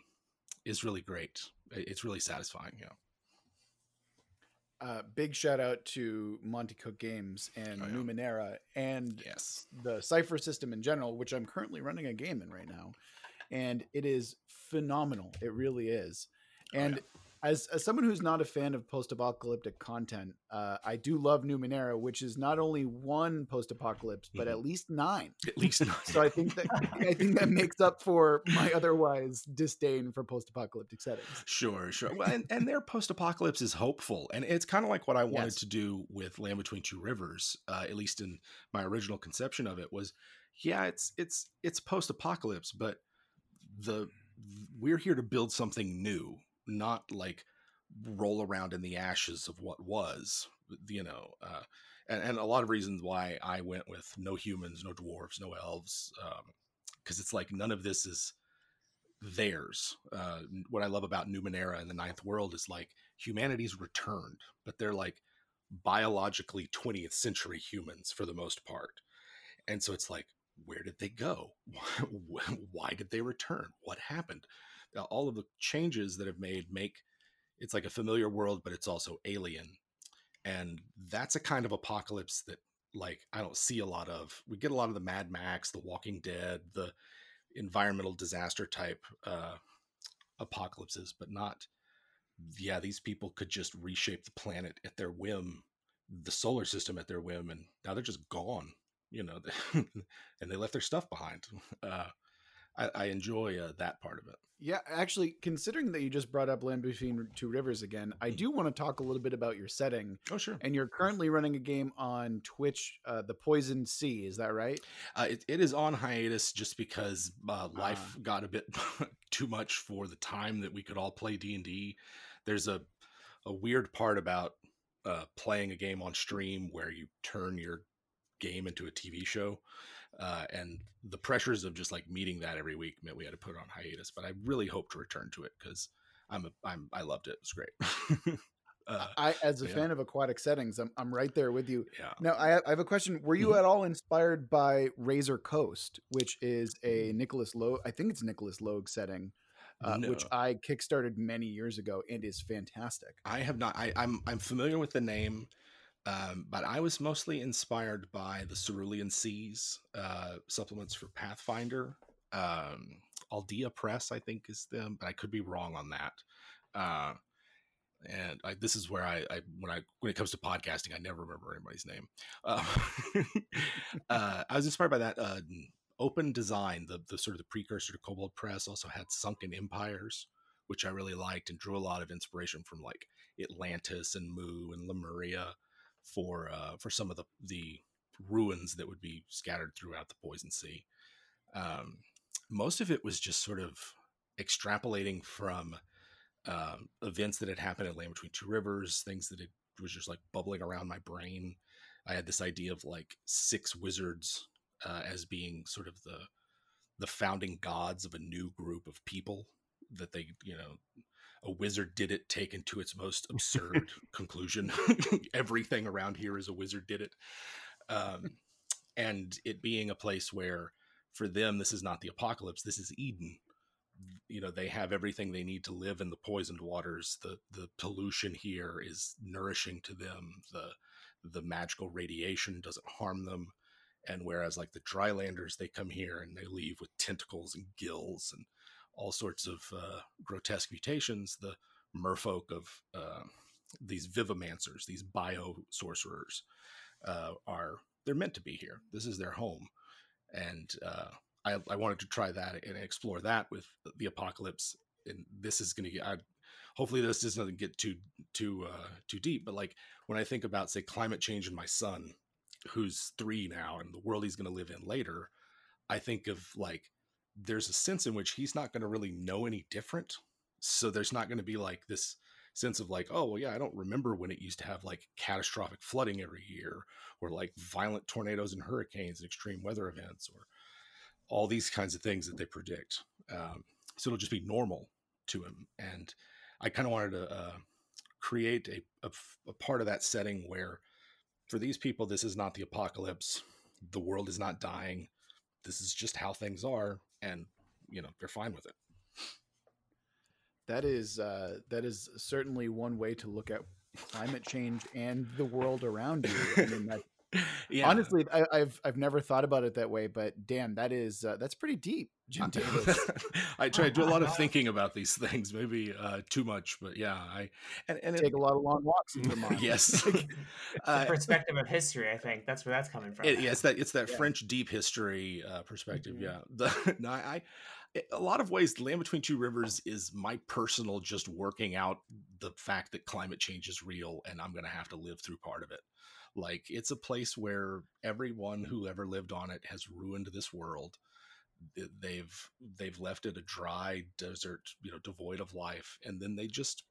is really great. It's really satisfying. Yeah. Uh, big shout out to Monte Cook Games and Oh, yeah. Numenera and Yes. the Cipher system in general, which I'm currently running a game in right now, and it is phenomenal. It really is. And yeah. As, as someone who's not a fan of post-apocalyptic content, uh, I do love Numenera, which is not only one post-apocalypse, but Mhm. at least nine. At least not. So I think that I think that makes up for my otherwise disdain for post-apocalyptic settings. Sure, sure. Well, and, and their post-apocalypse is hopeful, and it's kind of like what I wanted Yes. to do with Land Between Two Rivers. Uh, at least in my original conception of it was, yeah, it's it's it's post-apocalypse, but the we're here to build something new, not like roll around in the ashes of what was. You know, uh, and and a lot of reasons why I went with no humans, no dwarves, no elves, because it's like none of this is theirs. Uh, what I love about Numenera and the Ninth World is like humanity's returned, but they're like biologically 20th century humans for the most part. And so it's like, where did they go? Why did they return? What happened? Uh, All of the changes that have made make it's like a familiar world, but it's also alien. And that's a kind of apocalypse that like I don't see a lot of. We get a lot of the Mad Max, the Walking Dead, the environmental disaster type uh, apocalypses, but not. Yeah, these people could just reshape the planet at their whim, the solar system at their whim, and now they're just gone. You know, and they left their stuff behind. Uh, I, I enjoy uh, that part of it. Yeah, actually, considering that you just brought up Land Between Two Rivers again, I do want to talk a little bit about your setting. Oh, sure. And you're currently running a game on Twitch, uh, The Poison Sea. Is that right? Uh, it, it is on hiatus just because uh, life got a bit too much for the time that we could all play D and D. There's a a weird part about uh, playing a game on stream where you turn your game into a TV show, uh, and the pressures of just like meeting that every week meant we had to put it on hiatus. But I really hope to return to it because I'm a, I'm I loved it. It was great. uh, I, as a yeah. fan of aquatic settings, I'm, I'm right there with you. yeah. Now, I, I have a question. Were you Mhm. at all inspired by Razor Coast, which is a Nicolas Logue? I think it's Nicolas Logue setting, uh, which No. I kickstarted many years ago and is fantastic. I have not. I, I'm I'm familiar with the name, um, but I was mostly inspired by the Cerulean Seas uh, supplements for Pathfinder. Um, Aldea Press, I think, is them, but I could be wrong on that. Uh, and I, this is where I, I when I when it comes to podcasting, I never remember anybody's name. Uh, uh, I was inspired by that. Uh, Open Design, the the sort of the precursor to Kobold Press, also had Sunken Empires, which I really liked and drew a lot of inspiration from like Atlantis and Mu and Lemuria for uh, for some of the the ruins that would be scattered throughout the Poison Sea. Um, most of it was just sort of extrapolating from um, events that had happened at Land Between Two Rivers, things that it was just like bubbling around my brain. I had this idea of like six wizards uh, as being sort of the the founding gods of a new group of people that they, you know, a wizard did it taken to its most absurd conclusion. Everything around here is a wizard did it. Um, and it being a place where for them this is not the apocalypse, this is Eden. You know, they have everything they need to live in the poisoned waters. The the pollution here is nourishing to them. The the magical radiation doesn't harm them. And whereas like the drylanders, they come here and they leave with tentacles and gills and all sorts of uh, grotesque mutations, the merfolk of uh, these vivomancers, these bio sorcerers, uh, are they're meant to be here. This is their home, and uh, I, I wanted to try that and explore that with the apocalypse. And this is going to get. I, hopefully, this doesn't get too too uh, too deep. But like when I think about say climate change and my son, who's three now, and the world he's going to live in later, I think of like there's a sense in which he's not going to really know any different. So there's not going to be like this sense of like, oh, well, yeah, I don't remember when it used to have like catastrophic flooding every year or like violent tornadoes and hurricanes and extreme weather events or all these kinds of things that they predict. Um, so it'll just be normal to him. And I kind of wanted to uh, create a, a, a part of that setting where for these people, this is not the apocalypse. The world is not dying. This is just how things are. And, you know, they're fine with it. That is uh, that is certainly one way to look at climate change and the world around you. I mean, that yeah. Honestly, I, I've I've never thought about it that way, but damn, that is uh, that's pretty deep, Jim Davis. I try to do a lot of thinking about these things, maybe uh, too much, but yeah, I and, and Take a lot of long walks in Vermont. yes, the uh, perspective of history, I think that's where that's coming from. it, yeah, it's that it's that Yeah. French deep history uh, perspective. Mhm. Yeah, the, no, I, I, a lot of ways, Land Between Two Rivers is my personal just working out the fact that climate change is real, and I'm going to have to live through part of it. Like it's a place where everyone who ever lived on it has ruined this world. They've they've left it a dry desert, you know, devoid of life, and then they just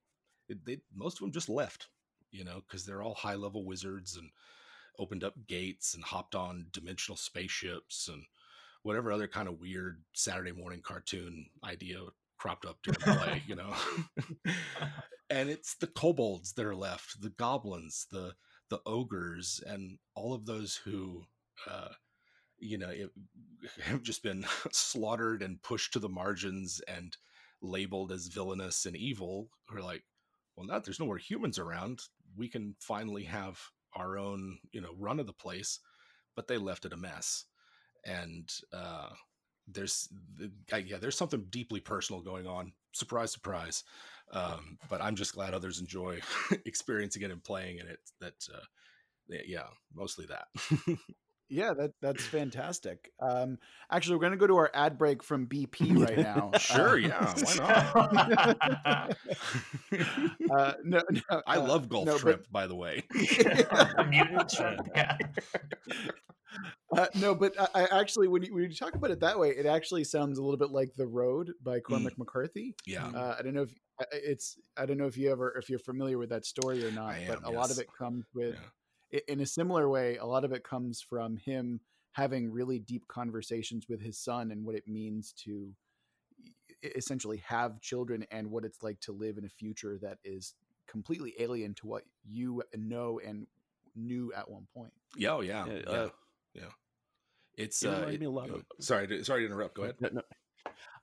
they most of them just left, you know, because they're all high level wizards and opened up gates and hopped on dimensional spaceships and whatever other kind of weird Saturday morning cartoon idea cropped up during play, you know. and it's the kobolds that are left, the goblins, the the ogres, and all of those who, uh, you know, it, have just been slaughtered and pushed to the margins and labeled as villainous and evil. Who are like, well, now there's no more humans around. We can finally have our own, you know, run of the place. But they left it a mess, and uh, there's, yeah, there's something deeply personal going on. Surprise, surprise. Um, but I'm just glad others enjoy experiencing it and playing in it. That, uh, yeah, mostly that. Yeah, that that's fantastic. Um, actually, we're going to go to our ad break from BP right now. Sure, Uh, yeah, why not? uh, no, no, I uh, love Gulf no, but- by the way. Mutant shrimp. Yeah. Uh, no, but I, I actually, when you, when you talk about it that way, it actually sounds a little bit like The Road by Cormac McCarthy. Yeah. Uh, I don't know if I- I- it's. I don't know if you ever, if you're familiar with that story or not. I but am, a lot of it comes with, i- in a similar way, a lot of it comes from him having really deep conversations with his son and what it means to essentially have children and what it's like to live in a future that is completely alien to what you know and knew at one point. Yeah, oh, yeah, Yeah, yeah, uh, yeah. It's it uh, reminds me a lot you of- sorry, to, sorry to interrupt. Go ahead. No, no.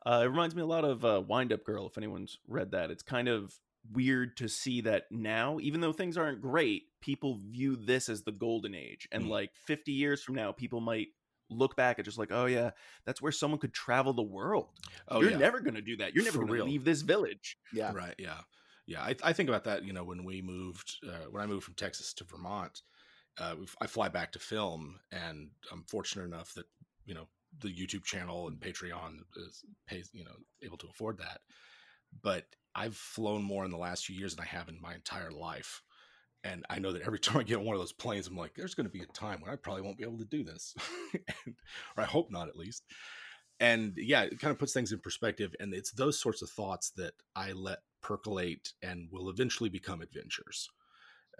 Uh, it reminds me a lot of uh, Wind Up Girl. If anyone's read that, it's kind of weird to see that now, even though things aren't great, people view this as the golden age. And Mm. like 50 years from now, people might look back at just like, oh yeah, that's where someone could travel the world. Oh, You're yeah. never going to do that. You're never going to leave this village. Yeah. Right. Yeah. Yeah. I, I think about that, you know, when we moved, uh, when I moved from Texas to Vermont, uh, I fly back to film and I'm fortunate enough that, you know, the YouTube channel and Patreon is pays, you know, able to afford that. But I've flown more in the last few years than I have in my entire life. And I know that every time I get on one of those planes, I'm like, there's going to be a time when I probably won't be able to do this. and, or I hope not, at least and yeah it kind of puts things in perspective and it's those sorts of thoughts that i let percolate and will eventually become adventures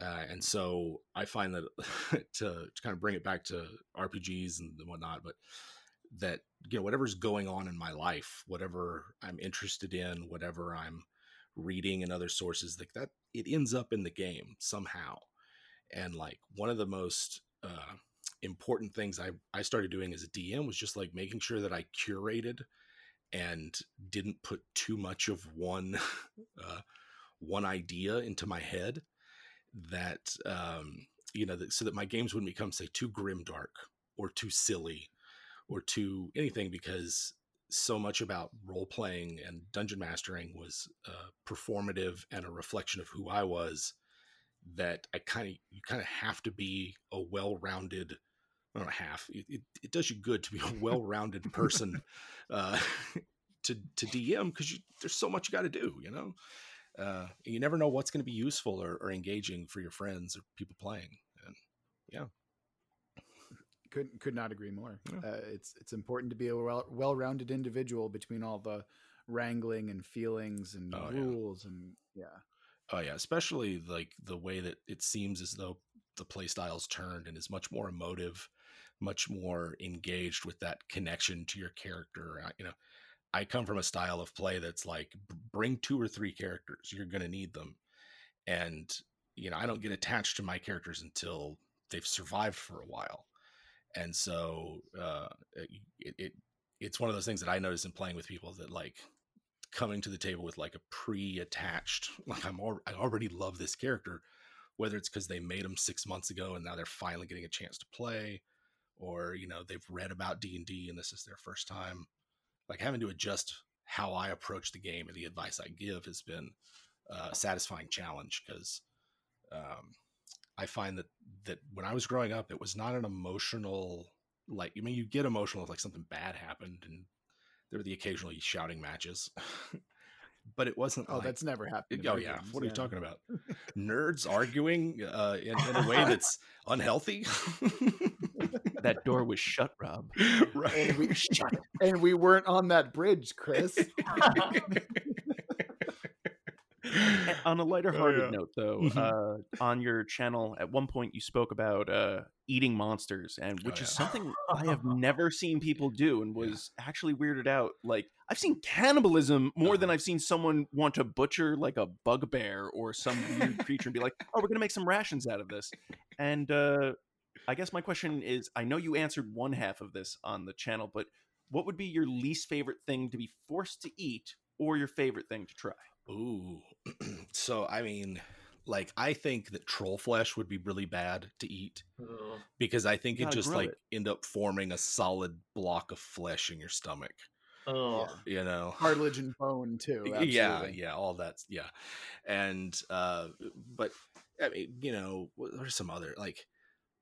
uh, and so i find that to, to kind of bring it back to rpgs and whatnot but that you know whatever's going on in my life whatever i'm interested in whatever i'm reading and other sources like that it ends up in the game somehow. And like one of the most uh, important things I, I started doing as a DM was just like making sure that I curated and didn't put too much of one uh, one idea into my head that um, you know that, so that my games wouldn't become say too grim dark or too silly or too anything because so much about role playing and dungeon mastering was uh, performative and a reflection of who I was that I kind of you kind of have to be a well-rounded I don't know half it, it, it does you good to be a well-rounded person uh, to to DM because there's so much you got to do you know? Uh, you never know what's going to be useful or, or engaging for your friends or people playing and yeah could could not agree more. Yeah. Uh, it's it's important to be a well well rounded individual between all the wrangling and feelings and Oh, yeah. rules and yeah. Oh yeah, especially like the way that it seems as though the play style's turned and is much more emotive, much more engaged with that connection to your character. I, you know, I come from a style of play that's like bring two or three characters, you're going to need them. And you know, I don't get attached to my characters until they've survived for a while. And so uh it, it it's one of those things that I notice in playing with people that like coming to the table with like a pre-attached like i'm al- i already love this character whether it's because they made them six months ago and now they're finally getting a chance to play, or you know they've read about D and D and this is their first time. Like having to adjust how I approach the game and the advice I give has been a satisfying challenge because um, I find that that when I was growing up, it was not an emotional like I mean you get emotional if like something bad happened and there were the occasionally shouting matches. but it wasn't. Oh, like, that's never happened. Oh yeah, games, what are you talking about? Nerds arguing uh, in, in a way that's unhealthy. That door was shut, Rob. right. And we, and we weren't on that bridge, Chris. On a lighter Oh, hearted yeah. note, though, Mhm. uh, on your channel, at one point you spoke about uh, eating monsters, and which Oh, is something I have never seen people do, and was actually weirded out. Like I've seen cannibalism more than Uh-huh. I've seen someone want to butcher like a bugbear or some weird creature and be like, "Oh, we're gonna make some rations out of this." And uh, I guess my question is, I know you answered one half of this on the channel, but what would be your least favorite thing to be forced to eat, or your favorite thing to try? Ooh. so I mean, like I think that troll flesh would be really bad to eat Ugh. because I think it just like it. end up forming a solid block of flesh in your stomach. Ugh. You know, Cartilage and bone too. yeah absolutely. yeah all that. yeah and uh but i mean you know what are some other like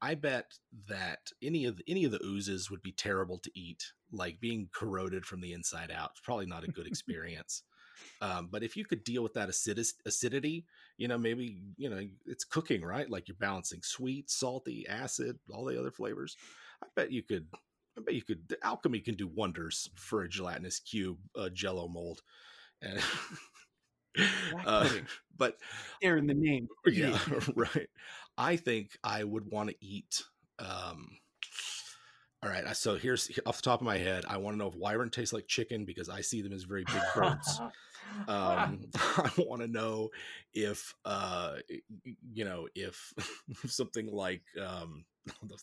i bet that any of the, any of the oozes would be terrible to eat like being corroded from the inside out it's probably not a good experience um, but if you could deal with that acid- acidity you know maybe you know it's cooking right like you're balancing sweet salty acid all the other flavors i bet you could I bet you could. The alchemy can do wonders for a gelatinous cube, uh, Jello mold, and uh, but There in the name. yeah, right. I think I would want to eat. Um, all right, so here's off the top of my head. I want to know if wyvern tastes like chicken because I see them as very big birds. um, I want to know if uh, you know if something like um, the,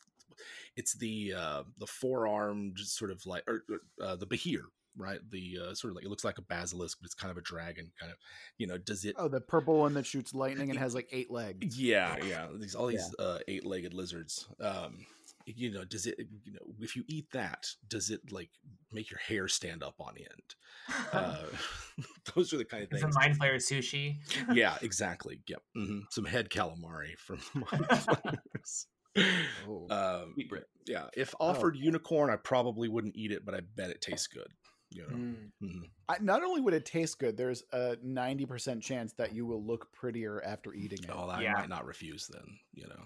it's the uh, the four-armed sort of like or uh, the behir, right? The uh, sort of like it looks like a basilisk, but it's kind of a dragon. Kind of, you know, does it? Oh, the purple one that shoots lightning and has like eight legs. Yeah, yeah. These all these uh, eight-legged lizards. Um, you know, does it? You know, if you eat that, does it like make your hair stand up on end? Uh, those are the kind of things. a mind flayer sushi. yeah, exactly. Yep. hmm Some head calamari from Mind Flayers. Oh. Um, yeah, if offered unicorn, I probably wouldn't eat it, but I bet it tastes good. You know, Mm. Mhm. I, not only would it taste good, there's a 90% chance that you will look prettier after eating it. oh, I Yeah. might not refuse then. You know,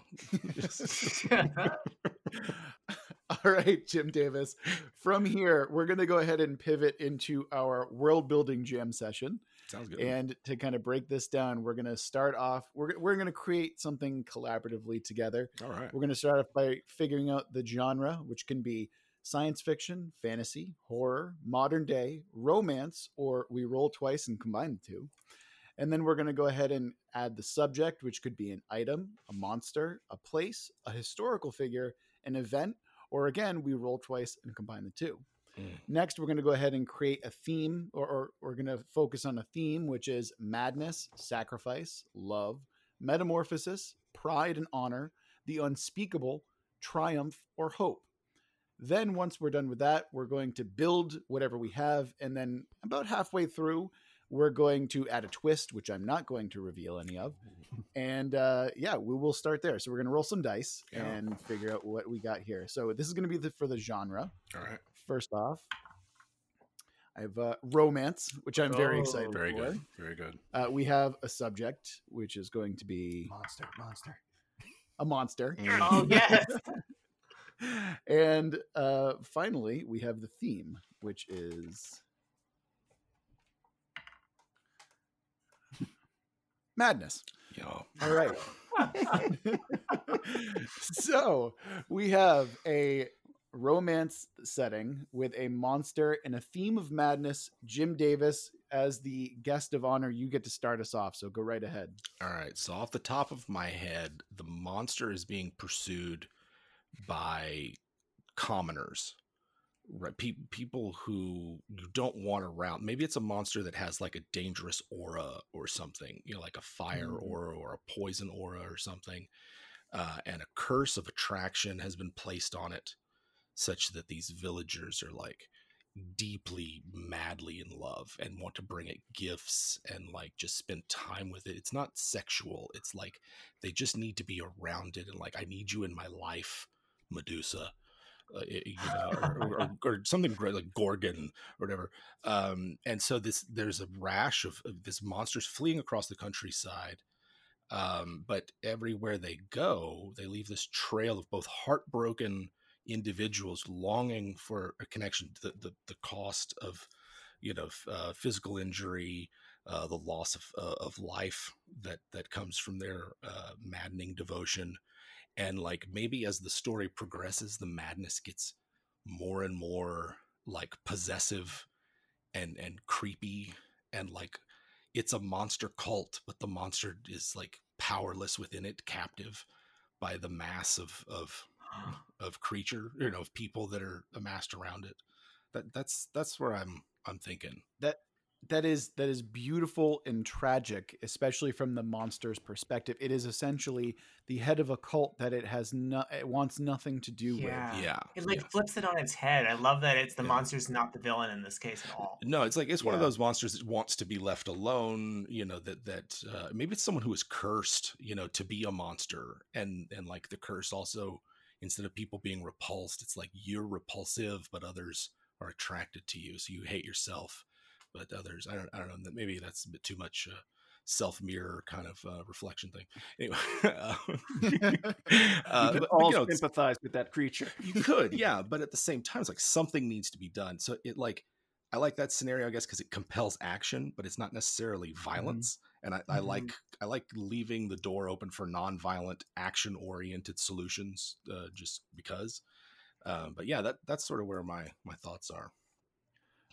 All right, Jim Davis. From here, we're going to go ahead and pivot into our world building jam session. sounds good. And to kind of break this down, we're going to start off, we're, we're going to create something collaboratively together. All right. We're going to start off by figuring out the genre, which can be science fiction, fantasy, horror, modern day, romance, or we roll twice and combine the two. And then we're going to go ahead and add the subject, which could be an item, a monster, a place, a historical figure, an event, or again, we roll twice and combine the two. Mm. Next, we're going to go ahead and create a theme, or, or we're going to focus on a theme, which is madness, sacrifice, love, metamorphosis, pride and honor, the unspeakable, triumph, or hope. Then, once we're done with that, we're going to build whatever we have. And then, about halfway through, we're going to add a twist, which I'm not going to reveal any of. And uh, yeah, we will start there. So, we're going to roll some dice Yeah. and figure out what we got here. So, this is going to be the, for the genre. All right. First off, I have uh, romance, which I'm very Oh, excited Very for. good. Very good. Uh, we have a subject, which is going to be Monster, monster. a monster. Mm. Oh yes. and uh, finally, we have the theme, which is madness. Yeah. All right. so we have a romance setting with a monster and a theme of madness. Jim Davis, as the guest of honor, you get to start us off. So go right ahead. All right. So off the top of my head, the monster is being pursued by commoners. Right pe- people who you don't want around maybe it's a monster that has like a dangerous aura or something you know like a fire Mhm. aura or a poison aura or something uh, and a curse of attraction has been placed on it such that these villagers are like deeply madly in love and want to bring it gifts and like just spend time with it it's not sexual it's like they just need to be around it and like i need you in my life medusa uh, you know, or, or, or, something like gorgon or whatever um and so this there's a rash of, of this monsters fleeing across the countryside um but everywhere they go they leave this trail of both heartbroken individuals longing for a connection to the, the, the cost of you know uh, physical injury uh, the loss of, uh, of life that that comes from their uh, maddening devotion and like maybe as the story progresses the madness gets more and more like possessive and and creepy and like it's a monster cult but the monster is like powerless within it captive by the mass of of of creature you know of people that are amassed around it. That that's that's where i'm i'm thinking. That that is that is beautiful and tragic especially from the monster's perspective it is essentially the head of a cult that it has no it wants nothing to do Yeah. with yeah It like yeah. flips it on its head. I love that it's the Yeah. monster's not the villain in this case at all. no it's like it's one of those monsters that wants to be left alone you know that that uh, maybe it's someone who is cursed you know to be a monster and and like the curse also instead of people being repulsed it's like you're repulsive but others are attracted to you so you hate yourself but others i don't i don't know that maybe that's a bit too much uh, self mirror kind of uh, reflection thing. Anyway uh, uh, but- all you know, sympathize with that creature. you could yeah but at the same time it's like something needs to be done. So it like i like that scenario i guess because it compels action but it's not necessarily violence. And I, I Mhm. like i like leaving the door open for non-violent action oriented solutions uh, just because. Um, but yeah that that's sort of where my my thoughts are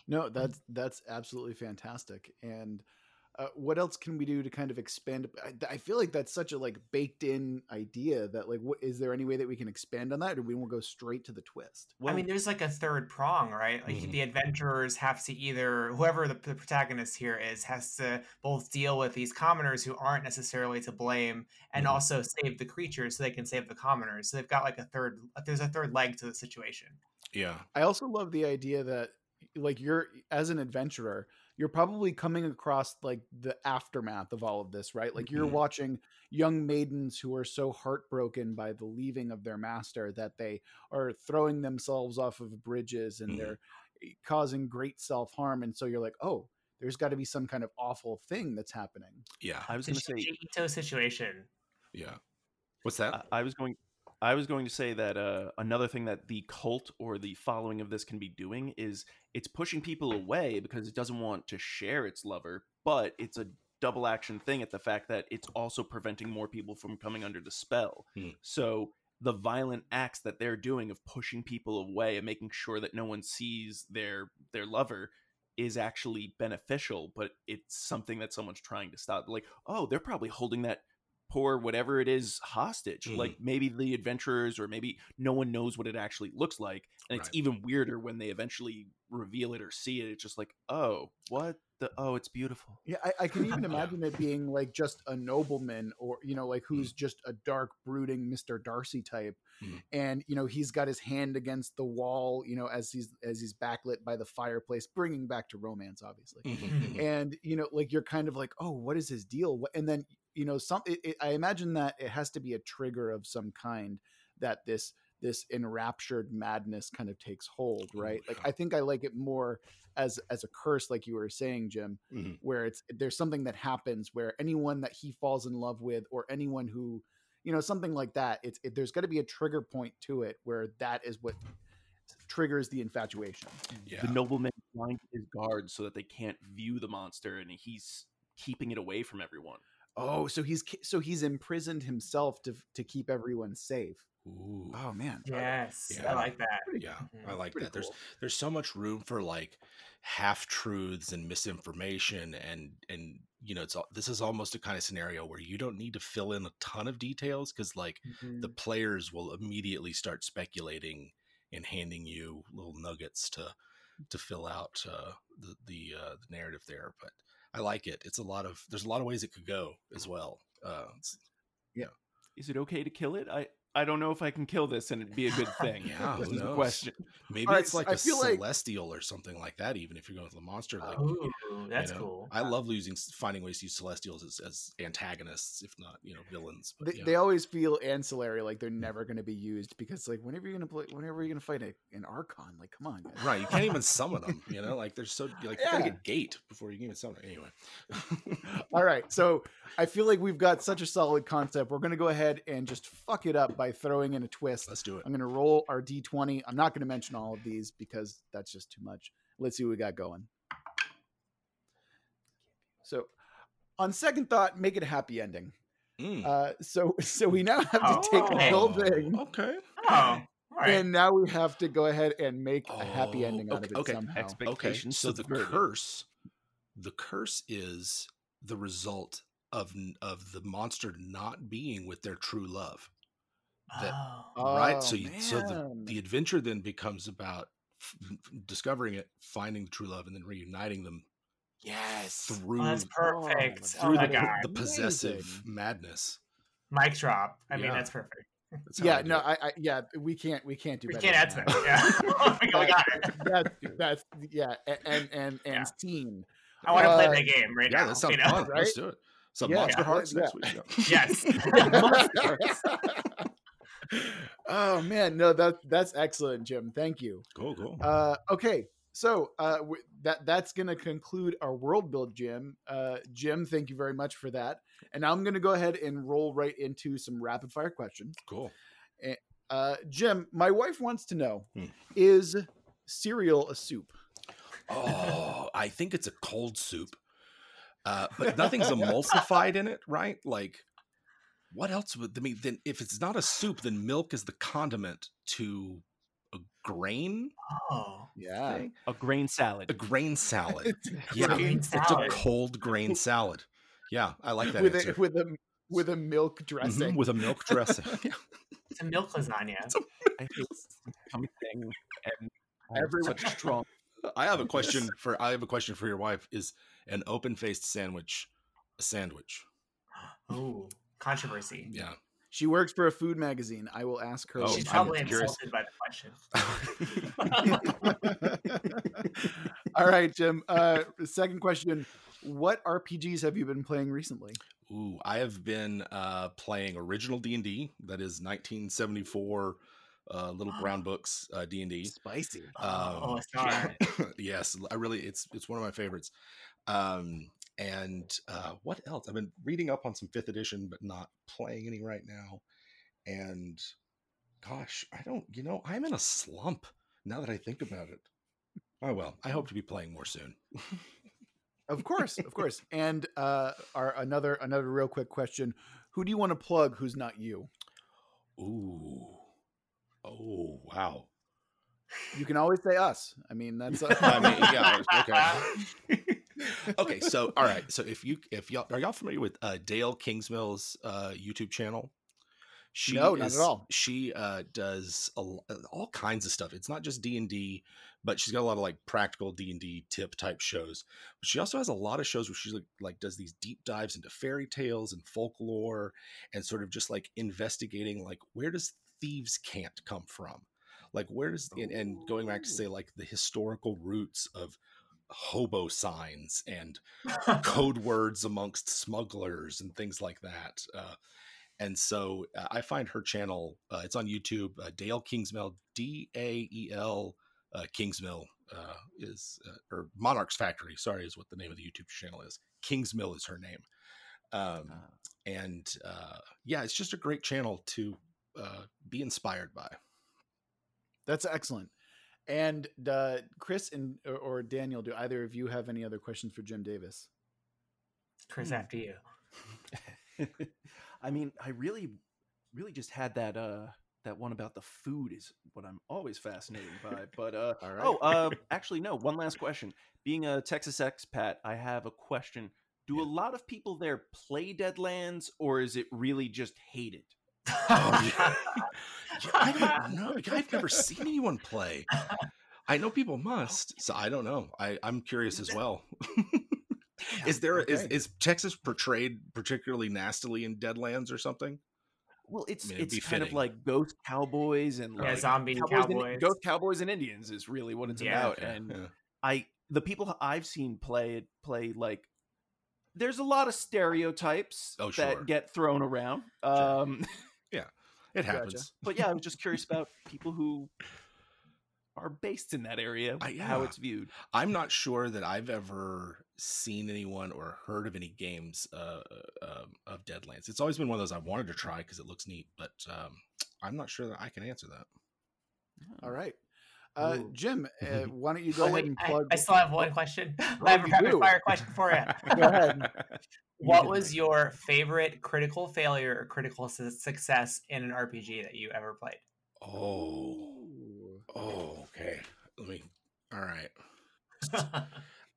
No, that's that's absolutely fantastic. And uh, what else can we do to kind of expand? I, I feel like that's such a like baked in idea that like, what is there any way that we can expand on that, or we will go straight to the twist? I mean, there's like a third prong, right? Like Mhm. the adventurers have to either whoever the, the protagonist here is has to both deal with these commoners who aren't necessarily to blame, and Mhm. also save the creatures so they can save the commoners. So they've got like a third. There's a third leg to the situation. yeah I also love the idea that like you're as an adventurer, you're probably coming across like the aftermath of all of this, right? Like you're Mhm. watching young maidens who are so heartbroken by the leaving of their master that they are throwing themselves off of bridges and Mhm. they're eh, causing great self-harm and so you're like, "Oh, there's got to be some kind of awful thing that's happening." yeah I was It's going a to say Junji Ito situation. yeah what's that I, I was going I was going to say that uh, another thing that the cult or the following of this can be doing is it's pushing people away because it doesn't want to share its lover, but it's a double action thing at the fact that it's also preventing more people from coming under the spell. Hmm. So the violent acts that they're doing of pushing people away and making sure that no one sees their their lover is actually beneficial, but it's something that someone's trying to stop. Like, oh, they're probably holding that poor whatever it is hostage. Mhm. Like maybe the adventurers or maybe no one knows what it actually looks like. And it's Right. even weirder when they eventually reveal it or see it. It's just like, oh, what the oh, it's beautiful. Yeah, I, I can even Yeah. imagine it being like just a nobleman or, you know, like who's just a dark, brooding Mr. Darcy type. Mhm. And, you know, he's got his hand against the wall, you know, as he's as he's backlit by the fireplace, bringing back to romance, obviously. Mhm. And, you know, like you're kind of like, oh, what is his deal? And then, you know, some it, it, I imagine that it has to be a trigger of some kind that this this enraptured madness kind of takes hold, right? Like. I think I like it more as as a curse, like you were saying, Jim Mhm. where it's there's something that happens where anyone that he falls in love with or anyone who you know something like that it's it, there's got to be a trigger point to it where that is what triggers the infatuation yeah The nobleman blinds his guards so that they can't view the monster and he's keeping it away from everyone. Oh so he's so he's imprisoned himself to to keep everyone safe Ooh. oh man Yes, Yeah. I like that. yeah Mhm. i like Pretty that there's cool. there's so much room for like half truths and misinformation and and you know it's all this is almost a kind of scenario where you don't need to fill in a ton of details because like the Mhm. players will immediately start speculating and handing you little nuggets to to fill out uh, the the, uh, the narrative there. But I like it. It's a lot of there's a lot of ways it could go as well. Uh, it's- Is it okay to kill it? I I don't know if I can kill this and it'd be a good thing. Yeah, this who is the knows? question. maybe All right, it's like I a feel like- celestial or something like that. Even if you're going with the monster, like Ooh, you that's know, cool. I love losing finding ways to use celestials as, as antagonists, if not you know villains. But, They, yeah. they always feel ancillary, like they're never going to be used because, like, whenever you're going to play, whenever you're going to fight a, an Archon, like, come on, guys. Right, you can't even summon them. You know, like they're so like you gotta get gate before you can even summon. 'em. Anyway, All right, so I feel like we've got such a solid concept. We're going to go ahead and just fuck it up by throwing in a twist. let's do it. I'm going to roll our d20. I'm not going to mention all of these because that's just too much. Let's see what we got going. So, on second thought, make it a happy ending. Mm. Uh, so, so we now have to take a Oh. building, Okay. Oh, all right. and now we have to go ahead and make a happy Oh, ending out of it okay. somehow. Expect- Okay. Expectations So the subverted. curse, the curse is the result of of the monster not being with their true love. that- oh. right. So Oh, you, so the the adventure then becomes about f- f- discovering it, finding the true love, and then reuniting them yes. through Oh, that's perfect. Oh, Oh, through my the, god. the possessive Amazing. madness. Mic drop. I mean, that's perfect. That's Yeah, I no. I, I, yeah, we can't, we can't do. We better can't add to than that. Yeah. oh my god, we got it. That's that's yeah, and and and Yeah. scene. I want to Uh, play that game right yeah, now. that sounds you know? fun. Let's do it. Some Yeah, monster yeah, hearts yeah. next week. Yes. oh man, no, that that's excellent, Jim. Thank you. Cool, cool. Uh, okay, so uh, w- that that's gonna conclude our world build, Jim. Uh, Jim, thank you very much for that. And now I'm gonna go ahead and roll right into some rapid fire questions. cool. Uh, Jim, my wife wants to know: Hmm. Is cereal a soup? Oh, I think it's a cold soup. Uh, but nothing's emulsified in it, right? Like, what else would I mean? Then, if it's not a soup, then milk is the condiment to grain oh. Yeah. thing, A grain salad. a grain salad. It's yeah, grain it's a cold grain salad. Yeah, I like that with answer. a with a with a milk Mhm, dressing. with a milk dressing. Yeah. It's a milk lasagna. I hate something and I have Everyone- such strong. I have a question for I have a question for your wife. Is an open faced sandwich a sandwich? Oh, controversy. Yeah. She works for a food magazine. I will ask her. Oh, She's I'm probably curious. insulted by the question. All right, Jim. Uh, second question: What RPGs have you been playing recently? Ooh, I have been uh, playing original D and D. That is 1974 uh, Little Brown Books uh, D and D. Spicy. oh, Um, sorry. yes, I really it's it's one of my favorites. Um, and uh, what else? I've been reading up on some fifth edition, but not playing any right now. And gosh, I don't. You know, I'm in a slump now that I think about it. Oh well, I hope to be playing more soon. Of course, of course. And uh, our another another real quick question: Who do you want to plug? Who's not you? Ooh, oh wow. You can always say us. I mean, that's. I mean, yeah, okay. okay, so all right, so if you if y'all are y'all familiar with uh, Dael Kingsmill's uh, YouTube channel? She No, not at all. She uh, does a, l- all kinds of stuff. It's not just D and D, but she's got a lot of like practical D and D tip type shows. But she also has a lot of shows where she like, like does these deep dives into fairy tales and folklore, and sort of just like investigating like where does thieves' cant come from? Like where does and, and going back to say like the historical roots of hobo signs and code words amongst smugglers and things like that. Uh, and so uh, I find her channel. Uh, it's on YouTube. Uh, Dael Kingsmill, D A E L uh, Kingsmill uh, is uh, or Monarch's Factory. Sorry, is what the name of the YouTube channel is. Kingsmill is her name. Um, Ah. and uh, yeah, it's just a great channel to uh, be inspired by. That's excellent. And uh, Chris and or, or Daniel, do either of you have any other questions for Jim Davis? Chris, Hmm. after you. I mean, I really, really just had that uh that one about the food is what I'm always fascinated by. But uh All right. oh, uh actually no, one last question. Being a Texas expat, I have a question. Do a lot of people there play Deadlands or is it really just hated? Oh, yeah. Yeah, I don't know. I've never seen anyone play. I know people must, so I don't know. I, I'm curious as well. is there is okay. is Texas portrayed particularly nastily in Deadlands or something? Well, it's I mean, it's kind of like ghost cowboys and Yeah, like zombie and- cowboys. ghost cowboys and Indians is really what it's Yeah, about. Okay, And yeah. I the people I've seen play it play like there's a lot of stereotypes Oh, that get thrown around. Sure. Um, it happens. but yeah, I was just curious about people who are based in that area, I- how it's viewed. I'm not sure that I've ever seen anyone or heard of any games uh, uh, of Deadlands. It's always been one of those I wanted to try because it looks neat, but um, I'm not sure that I can answer that. All right. Uh, Jim, uh, why don't you go Oh, ahead and I, plug? I still have one question. I Oh, have a rapid do? fire question for you. Go ahead. What can was your favorite critical failure or critical su- success in an RPG that you ever played? Oh, oh, okay. Let me. All right.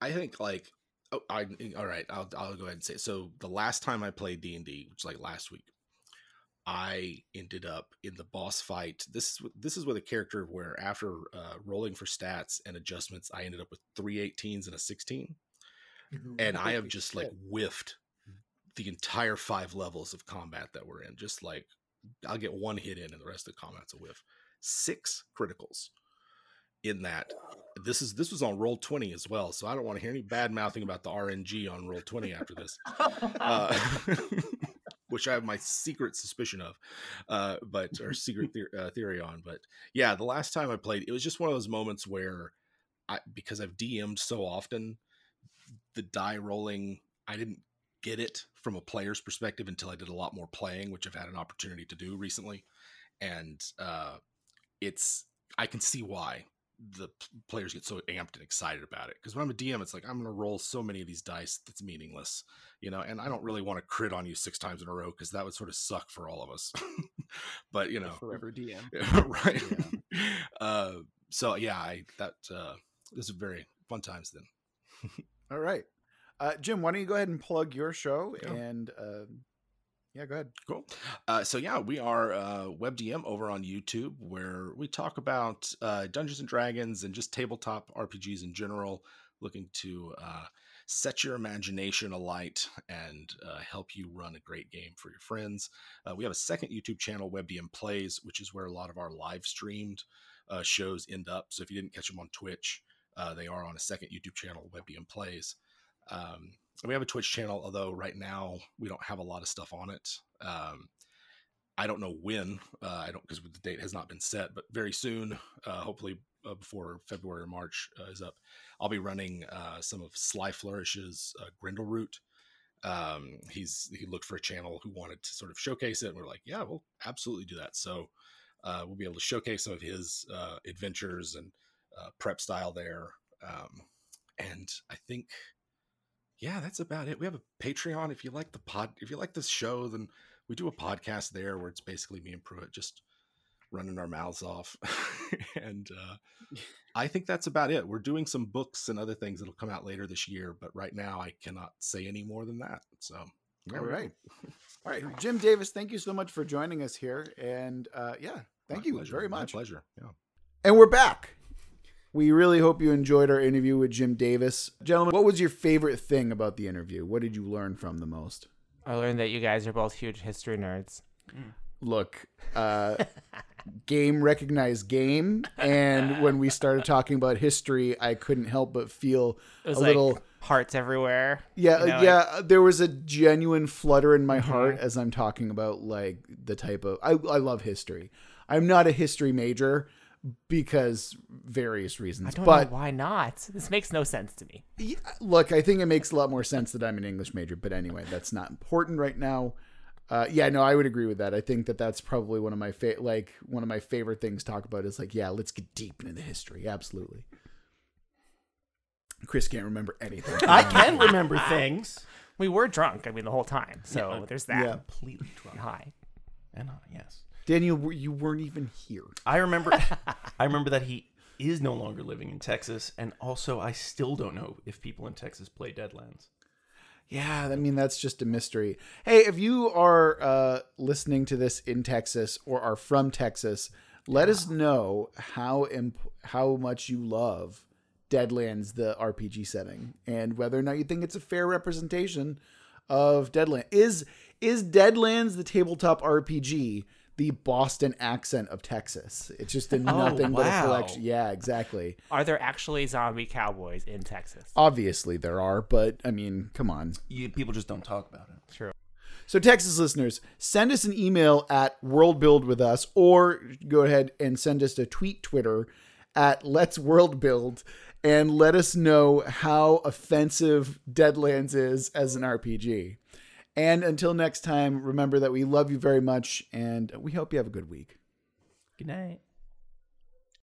I think like oh, I all right. I'll I'll go ahead and say it. so. The last time I played D and D, which like last week, I ended up in the boss fight. This is this is with a character where after uh, rolling for stats and adjustments, I ended up with three 18s and a 16, and I have just like whiffed the entire five levels of combat that we're in. Just like I'll get one hit in, and the rest of the combat's a whiff. Six criticals in that. This is this was on Roll20 as well, so I don't want to hear any bad mouthing about the RNG on Roll20 after this. Uh, which I have my secret suspicion of, uh, but or secret the- uh, theory on. But yeah, the last time I played, it was just one of those moments where I because I've DM'd so often, the die rolling I didn't get it from a player's perspective until I did a lot more playing, which I've had an opportunity to do recently, and uh, it's I can see why the players get so amped and excited about it because when I'm a DM, it's like I'm going to roll so many of these dice that's meaningless, you know, and I don't really want to crit on you six times in a row because that would sort of suck for all of us. but you know, Forever DM. right? uh, so yeah, I that uh, this is very fun times then. All right. Uh, Jim, why don't you go ahead and plug your show? Yeah. And um yeah, go ahead. Cool. Uh, so yeah, we are uh, WebDM over on YouTube, where we talk about uh, Dungeons and Dragons and just tabletop RPGs in general, looking to uh, set your imagination alight and uh, help you run a great game for your friends. Uh, we have a second YouTube channel, WebDM Plays, which is where a lot of our live streamed shows end up. So if you didn't catch them on Twitch, they are on a second YouTube channel, WebDM Plays. Um, we have a Twitch channel, although right now we don't have a lot of stuff on it. Um, I don't know when. Uh, I don't because the date has not been set, but very soon, uh, hopefully uh, before February or March uh, is up, I'll be running uh, some of Sly Flourish's uh, Grindel Um, he's he looked for a channel who wanted to sort of showcase it, and we're like, yeah, we'll absolutely do that. So we'll be able to showcase some of his adventures and prep style there. Um, and I think yeah, that's about it. We have a Patreon. If you like the pod, if you like this show, then we do a podcast there where it's basically me and Pruitt just running our mouths off. and uh, I think that's about it. We're doing some books and other things that'll come out later this year, but right now I cannot say any more than that. So, All right. All right. Jim Davis, thank you so much for joining us here. And uh, yeah, thank My you pleasure. very My much. pleasure. Yeah. And we're back. We really hope you enjoyed our interview with Jim Davis. Gentlemen, what was your favorite thing about the interview? What did you learn from the most? I learned that you guys are both huge history nerds. Look, uh, game recognized game. And when we started talking about history, I couldn't help but feel a like little. hearts everywhere. Yeah, you know, yeah. there was a genuine flutter in my Mhm. heart as I'm talking about like the type of. I, I love history. I'm not a history major because various reasons. I don't but know why not. This makes no sense to me. Yeah, look, I think it makes a lot more sense that I'm an English major, but anyway, that's not important right now. Uh, yeah, no, I would agree with that. I think that that's probably one of my fa- like one of my favorite things to talk about is like, yeah, let's get deep into the history. Absolutely. Chris can't remember anything. I can remember things. We were drunk. I mean, the whole time. So Yeah. there's that. Yeah. Completely drunk. High. And uh, yes, Daniel, you weren't even here. I remember. I remember that he is no longer living in Texas, and also I still don't know if people in Texas play Deadlands. Yeah, I mean that's just a mystery. Hey, if you are uh, listening to this in Texas or are from Texas, let us know how imp- how much you love Deadlands, the RPG setting, and whether or not you think it's a fair representation of Deadland. Is is Deadlands the tabletop RPG the Boston accent of Texas? It's just a oh, nothing but a collection. Yeah, exactly. Are there actually zombie cowboys in Texas? Obviously there are, but I mean, come on. You, people just don't talk about it. True. So, Texas listeners, send us an email at World Build with us, or go ahead and send us a tweet Twitter at Let's World Build, and let us know how offensive Deadlands is as an RPG. And until next time, remember that we love you very much, and we hope you have a good week. Good night.